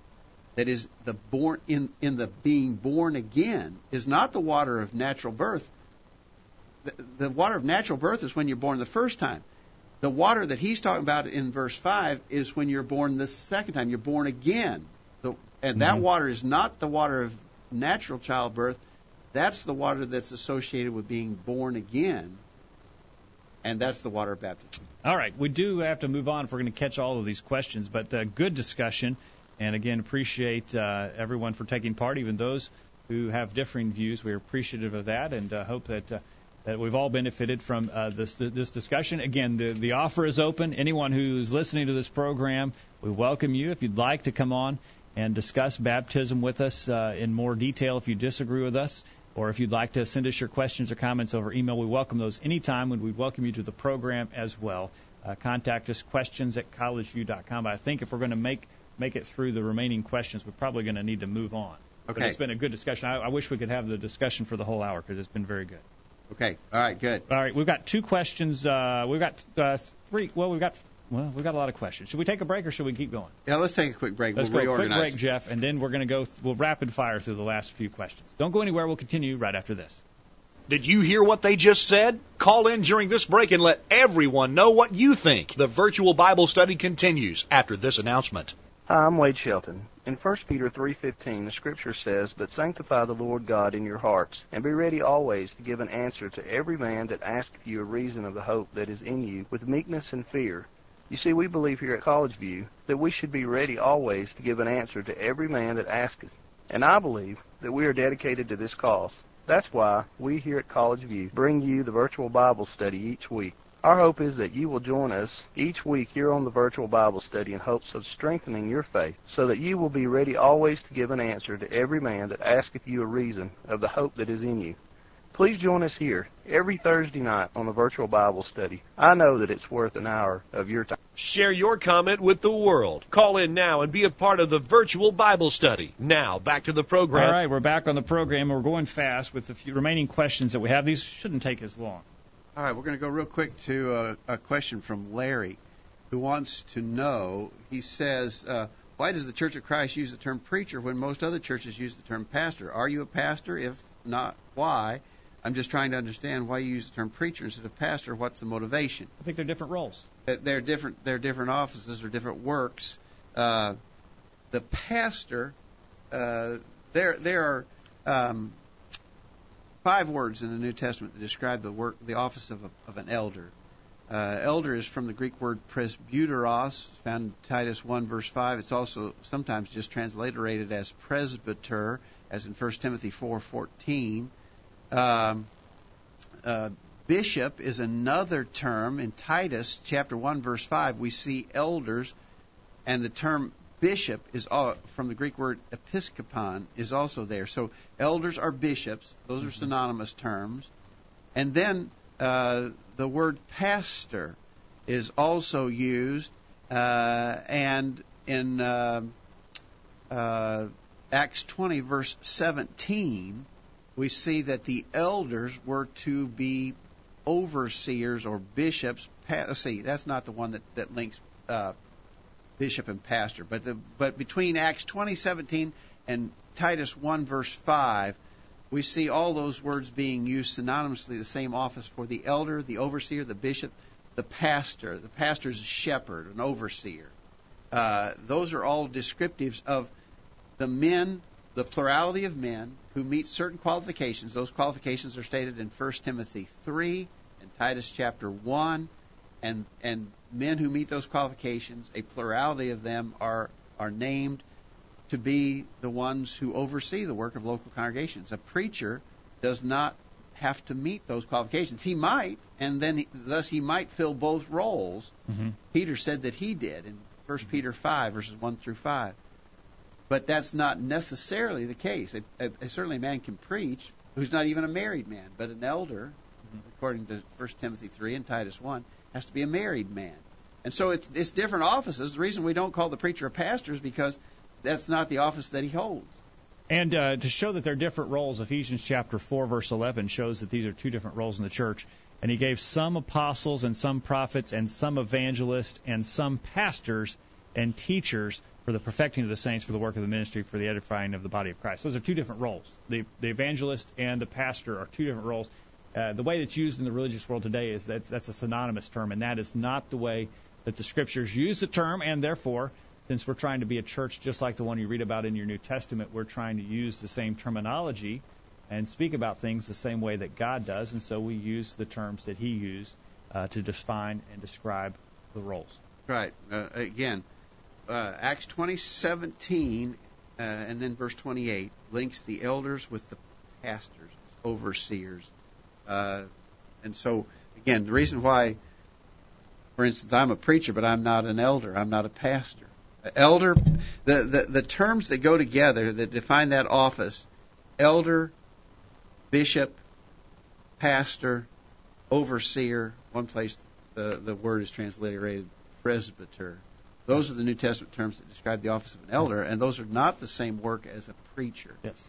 that is the born in in the being born again is not the water of natural birth. The, the water of natural birth is when you're born the first time. The water that he's talking about in verse five is when you're born the second time. You're born again, the, and that Mhm. water is not the water of natural childbirth. That's the water that's associated with being born again, and that's the water of baptism. All right, we do have to move on if we're going to catch all of these questions, but uh, good discussion. And again, appreciate uh, everyone for taking part, even those who have differing views. We're appreciative of that, and uh, hope that uh, that we've all benefited from uh, this this discussion. Again, the the offer is open. Anyone who's listening to this program, we welcome you. If you'd like to come on and discuss baptism with us uh, in more detail, if you disagree with us, or if you'd like to send us your questions or comments over email, we welcome those anytime, and we welcome you to the program as well. Uh, contact us questions at collegeview.com. But I think if we're going to make make it through the remaining questions, we're probably going to need to move on. But Okay. it's been a good discussion. I, I wish we could have the discussion for the whole hour because it's been very good. Okay. All right. Good. All right, we've got two questions. Uh, we've got uh, three. Well, we've got well, we've got a lot of questions. Should we take a break or should we keep going? Yeah. Let's take a quick break. Let's we'll go quick break, Jeff, and then we're going to go. We'll rapid fire through the last few questions. Don't go anywhere. We'll continue right after this. Did you hear what they just said? Call in during this break and let everyone know what you think. The virtual Bible study continues after this announcement. Hi, I'm Wade Shelton. In 1 Peter 3:15, the scripture says, "But sanctify the Lord God in your hearts, and be ready always to give an answer to every man that asketh you a reason of the hope that is in you, with meekness and fear." You see, we believe here at College View that we should be ready always to give an answer to every man that asketh. And I believe that we are dedicated to this cause. That's why we here at College View bring you the virtual Bible study each week. Our hope is that you will join us each week here on the virtual Bible study in hopes of strengthening your faith, so that you will be ready always to give an answer to every man that asketh you a reason of the hope that is in you. Please join us here every Thursday night on the virtual Bible study. I know that it's worth an hour of your time. Share your comment with the world. Call in now and be a part of the virtual Bible study. Now, back to the program. All right, we're back on the program. We're going fast with the few remaining questions that we have. These shouldn't take as long. All right, we're going to go real quick to a, a question from Larry, who wants to know. He says, uh, "Why does the Church of Christ use the term preacher when most other churches use the term pastor? Are you a pastor? If not, why?" I'm just trying to understand why you use the term preacher instead of pastor. What's the motivation? I think they're different roles. They're different. They're different offices or different works. Uh, the pastor, uh, there there are um, five words in the New Testament that describe the work, the office of, a, of an elder. Uh, elder is from the Greek word presbyteros, found in Titus 1 verse 5. It's also sometimes just transliterated as presbyter, as in 1 Timothy 4:14. Um, uh, bishop is another term in Titus chapter 1 verse 5. We see elders, and the term bishop is all, from the Greek word episkopon is also there. So elders are bishops; those are synonymous terms. And then uh, the word pastor is also used, uh, and in uh, uh, Acts 20 verse 17, we see that the elders were to be overseers or bishops. Let's see, that's not the one that that links uh, bishop and pastor. But the but between Acts 20:17 and Titus 1 verse 5, we see all those words being used synonymously. The same office for the elder, the overseer, the bishop, the pastor. The pastor is a shepherd, an overseer. Uh, those are all descriptives of the men, the plurality of men who meet certain qualifications. Those qualifications are stated in 1 Timothy 3 and Titus chapter 1 and and men who meet those qualifications, a plurality of them are are named to be the ones who oversee the work of local congregations. A preacher does not have to meet those qualifications. He might, and then he, thus he might fill both roles. Mm-hmm. Peter said that he did in 1 Peter 5 verses 1 through 5. But that's not necessarily the case. A, a, a, certainly, a man can preach who's not even a married man, but an elder, according to 1 Timothy 3 and Titus 1, has to be a married man. And so it's, it's different offices. The reason we don't call the preacher a pastor is because that's not the office that he holds. And uh, to show that they're different roles, Ephesians chapter 4, verse 11 shows that these are two different roles in the church. And he gave some apostles and some prophets and some evangelists and some pastors and teachers for the perfecting of the saints, for the work of the ministry, for the edifying of the body of Christ. Those are two different roles. The, the evangelist and the pastor are two different roles. Uh, the way that's used in the religious world today is that's, that's a synonymous term, and that is not the way that the scriptures use the term, and therefore, since we're trying to be a church just like the one you read about in your New Testament, we're trying to use the same terminology and speak about things the same way that God does, and so we use the terms that He used uh, to define and describe the roles. Right. Uh, again, uh, Acts 20:17 uh, and then verse 28 links the elders with the pastors, overseers, uh, and so again, the reason why, for instance, I'm a preacher, but I'm not an elder. I'm not a pastor. Elder, the, the, the terms that go together that define that office, elder, bishop, pastor, overseer, one place the, the word is transliterated presbyter. Those are the New Testament terms that describe the office of an elder, and those are not the same work as a preacher. Yes.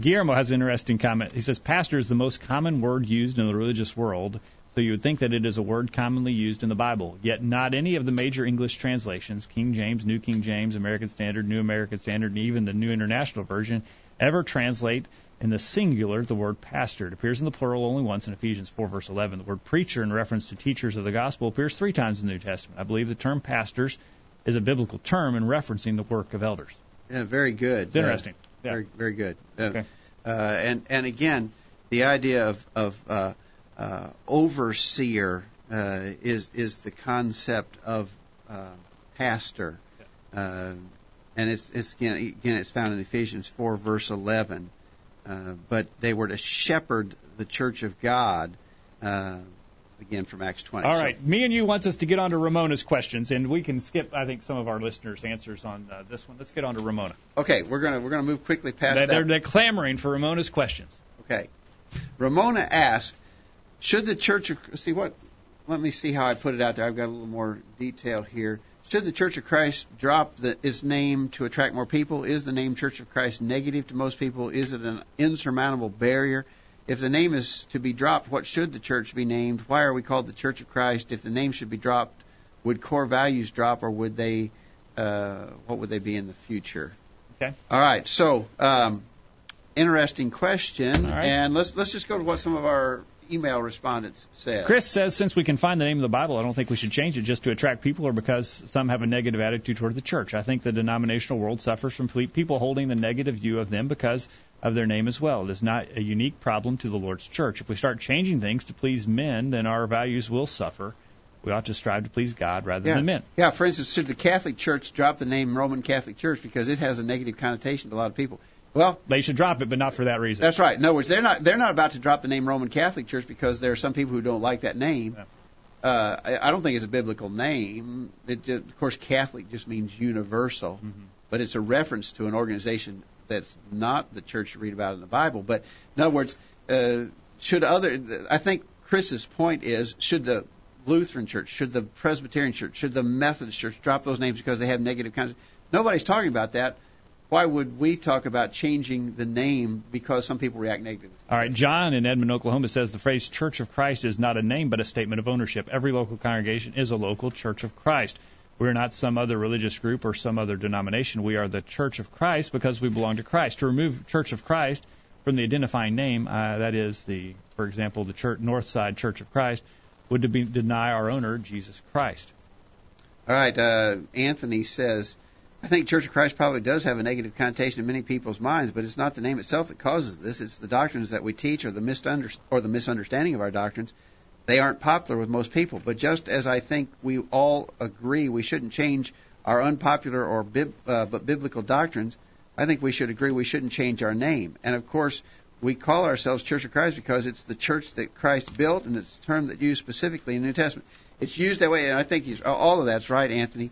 Guillermo has an interesting comment. He says, Pastor is the most common word used in the religious world, so you would think that it is a word commonly used in the Bible. Yet not any of the major English translations, King James, New King James, American Standard, New American Standard, and even the New International Version, ever translate in the singular the word pastor. It appears in the plural only once in Ephesians 4, verse 11. The word preacher, in reference to teachers of the gospel, appears three times in the New Testament. I believe the term pastors is a biblical term in referencing the work of elders. Yeah, very good. It's interesting. Uh, yeah. Very, very good. Uh, okay. uh, and and again, the idea of of uh, uh, overseer uh, is is the concept of pastor, and it's it's again again it's found in Ephesians four verse eleven. but they were to shepherd the church of God again from Acts 20. All right, so, me and you wants us to get on to Ramona's questions, and we can skip, I think, some of our listeners' answers on uh, this one. Let's get on to Ramona. Okay, we're gonna we're gonna move quickly past they're, that. They're, they're clamoring for Ramona's questions. Okay, Ramona asks, should the Church see what? Let me see how I put it out there. I've got a little more detail here. Should the Church of Christ drop the, its name to attract more people? Is the name Church of Christ negative to most people? Is it an insurmountable barrier? If the name is to be dropped, what should the church be named? Why are we called the Church of Christ? If the name should be dropped, would core values drop, or would they? Uh, what would they be in the future? Okay. All right. So, um, interesting question, All right. and let's let's just go to what some of our email respondents said. Chris says since we can find the name of the Bible, I don't think we should change it just to attract people or because some have a negative attitude toward the church. I think the denominational world suffers from people holding the negative view of them because of their name as well. It is not a unique problem to the Lord's church. If we start changing things to please men, then our values will suffer. We ought to strive to please God rather Yeah. than men. Yeah, for instance, should the Catholic Church drop the name Roman Catholic Church because it has a negative connotation to a lot of people? Well, They should drop it, but not for that reason. that's right. In other words, they're not they're not about to drop the name Roman Catholic Church because there are some people who don't like that name. Yeah. Uh, I, I don't think it's a biblical name. It just, of course, Catholic just means universal, but it's a reference to an organization that's not the church you read about in the Bible. But in other words, uh, should other? I think Chris's point is should the Lutheran Church, should the Presbyterian Church, should the Methodist Church drop those names because they have negative connotations? Nobody's talking about that. Why would we talk about changing the name because some people react negatively? All right, John in Edmond, Oklahoma says the phrase Church of Christ is not a name but a statement of ownership. Every local congregation is a local Church of Christ. We're not some other religious group or some other denomination. We are the Church of Christ because we belong to Christ. To remove Church of Christ from the identifying name, uh, that is the, for example, the church, Northside Church of Christ, would be, deny our owner, Jesus Christ. All right, uh, Anthony says, I think Church of Christ probably does have a negative connotation in many people's minds, but it's not the name itself that causes this. It's the doctrines that we teach or the, misunder- or the misunderstanding of our doctrines. They aren't popular with most people. But just as I think we all agree we shouldn't change our unpopular or bib- uh, but biblical doctrines, I think we should agree we shouldn't change our name. And of course, we call ourselves Church of Christ because it's the church that Christ built, and it's a term that used specifically in the New Testament. It's used that way, and I think all of that's right, Anthony.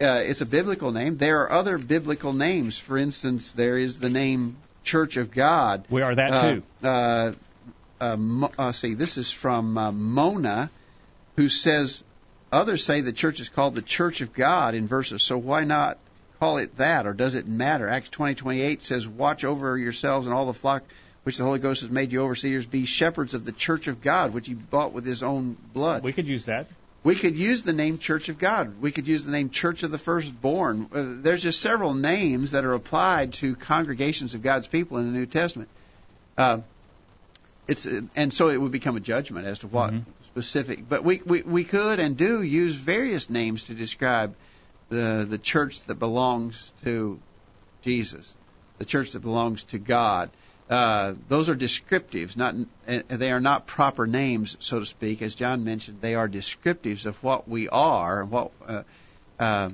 Uh, it's a biblical name. There are other biblical names. For instance, there is the name Church of God. We are that Uh, too. Uh, uh, Mo- uh, see, this is from uh, Mona, who says others say the church is called the Church of God in verses. So why not call it that, or does it matter? Acts twenty twenty eight says, "Watch over yourselves and all the flock which the Holy Ghost has made you overseers. Be shepherds of the Church of God, which He bought with His own blood." We could use that. We could use the name Church of God. We could use the name Church of the Firstborn. Uh, there's just several names that are applied to congregations of God's people in the New Testament. Uh, it's uh, and so it would become a judgment as to what specific. But we, we we could and do use various names to describe the the church that belongs to Jesus, the church that belongs to God. Uh, those are descriptives, not they are not proper names, so to speak. As John mentioned, they are descriptives of what we are and what. Uh, uh,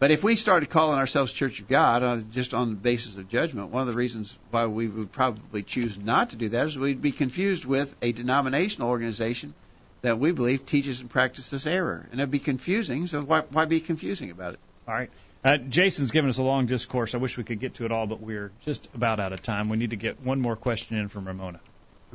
but if we started calling ourselves Church of God uh, just on the basis of judgment, one of the reasons why we would probably choose not to do that is we'd be confused with a denominational organization that we believe teaches and practices error, and it'd be confusing. So why, why be confusing about it? All right. Uh, Jason's given us a long discourse. I wish we could get to it all, but we're just about out of time. We need to get one more question in from Ramona.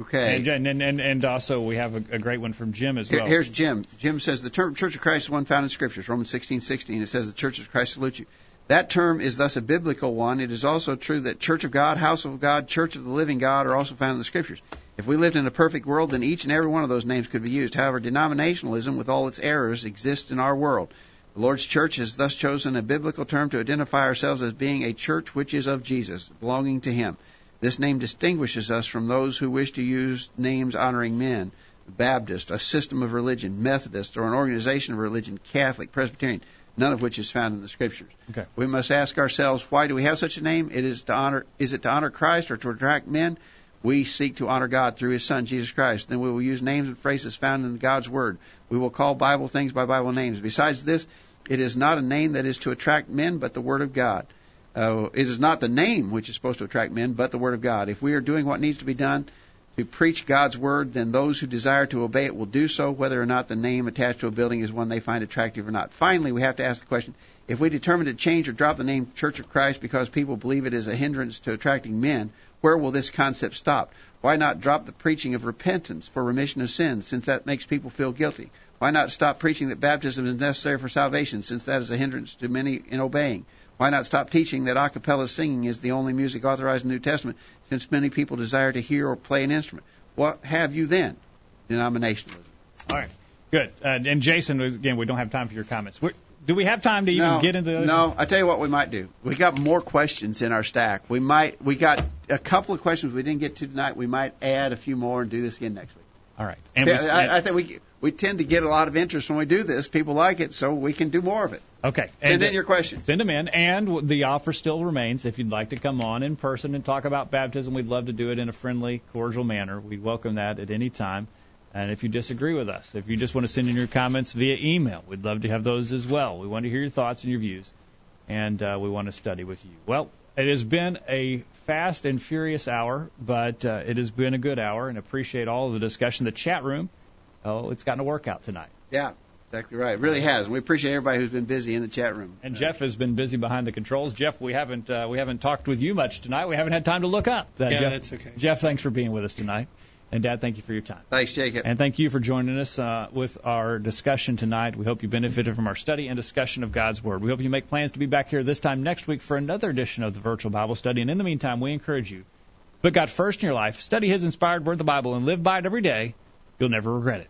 Okay. And, and, and, and also, we have a, a great one from Jim as Here- well. Here's Jim. Jim says the term Church of Christ is one found in Scriptures, Romans 16:16. It says the Church of Christ salutes you. That term is thus a biblical one. It is also true that Church of God, House of God, Church of the Living God are also found in the Scriptures. If we lived in a perfect world, then each and every one of those names could be used. However, denominationalism, with all its errors, exists in our world. The Lord's church has thus chosen a biblical term to identify ourselves as being a church which is of Jesus, belonging to Him. This name distinguishes us from those who wish to use names honoring men. Baptist, a system of religion, Methodist, or an organization of religion, Catholic, Presbyterian, none of which is found in the Scriptures. Okay. We must ask ourselves, why do we have such a name? It is to honor is it to honor Christ or to attract men? We seek to honor God through His Son, Jesus Christ. Then we will use names and phrases found in God's Word. We will call Bible things by Bible names. Besides this, it is not a name that is to attract men, but the Word of God. Uh, it is not the name which is supposed to attract men, but the Word of God. If we are doing what needs to be done to preach God's word, then those who desire to obey it will do so, whether or not the name attached to a building is one they find attractive or not. Finally, we have to ask the question if we determine to change or drop the name Church of Christ because people believe it is a hindrance to attracting men, where will this concept stop? Why not drop the preaching of repentance for remission of sins, since that makes people feel guilty? Why not stop preaching that baptism is necessary for salvation, since that is a hindrance to many in obeying? Why not stop teaching that a cappella singing is the only music authorized in the New Testament, since many people desire to hear or play an instrument? What have you then? Denominationalism. All right. Good. Uh, and Jason, again, we don't have time for your comments. We're, do we have time to even no, get into the No, I tell you what we might do. We got more questions in our stack. We might we got a couple of questions we didn't get to tonight. We might add a few more and do this again next week. All right. And yeah, we, I, I think we we tend to get a lot of interest when we do this. People like it, so we can do more of it. Okay. Send and, in your questions. Send them in, and the offer still remains. If you'd like to come on in person and talk about baptism, we'd love to do it in a friendly, cordial manner. We'd welcome that at any time. And if you disagree with us, if you just want to send in your comments via email, we'd love to have those as well. We want to hear your thoughts and your views, and uh, we want to study with you. Well, it has been a fast and furious hour, but uh, it has been a good hour, and appreciate all of the discussion. The chat room, oh, it's gotten a workout tonight. Yeah, exactly right. It really has. We appreciate everybody who's been busy in the chat room. And Jeff has been busy behind the controls. Jeff, we haven't uh, we haven't talked with you much tonight. We haven't had time to look up. yeah, Jeff, that's okay. Jeff, thanks for being with us tonight. And Dad, thank you for your time. Thanks, Jacob. And thank you for joining us uh, with our discussion tonight. We hope you benefited from our study and discussion of God's Word. We hope you make plans to be back here this time next week for another edition of the virtual Bible study. And in the meantime, we encourage you put God first in your life, study His inspired Word, the Bible, and live by it every day. You'll never regret it.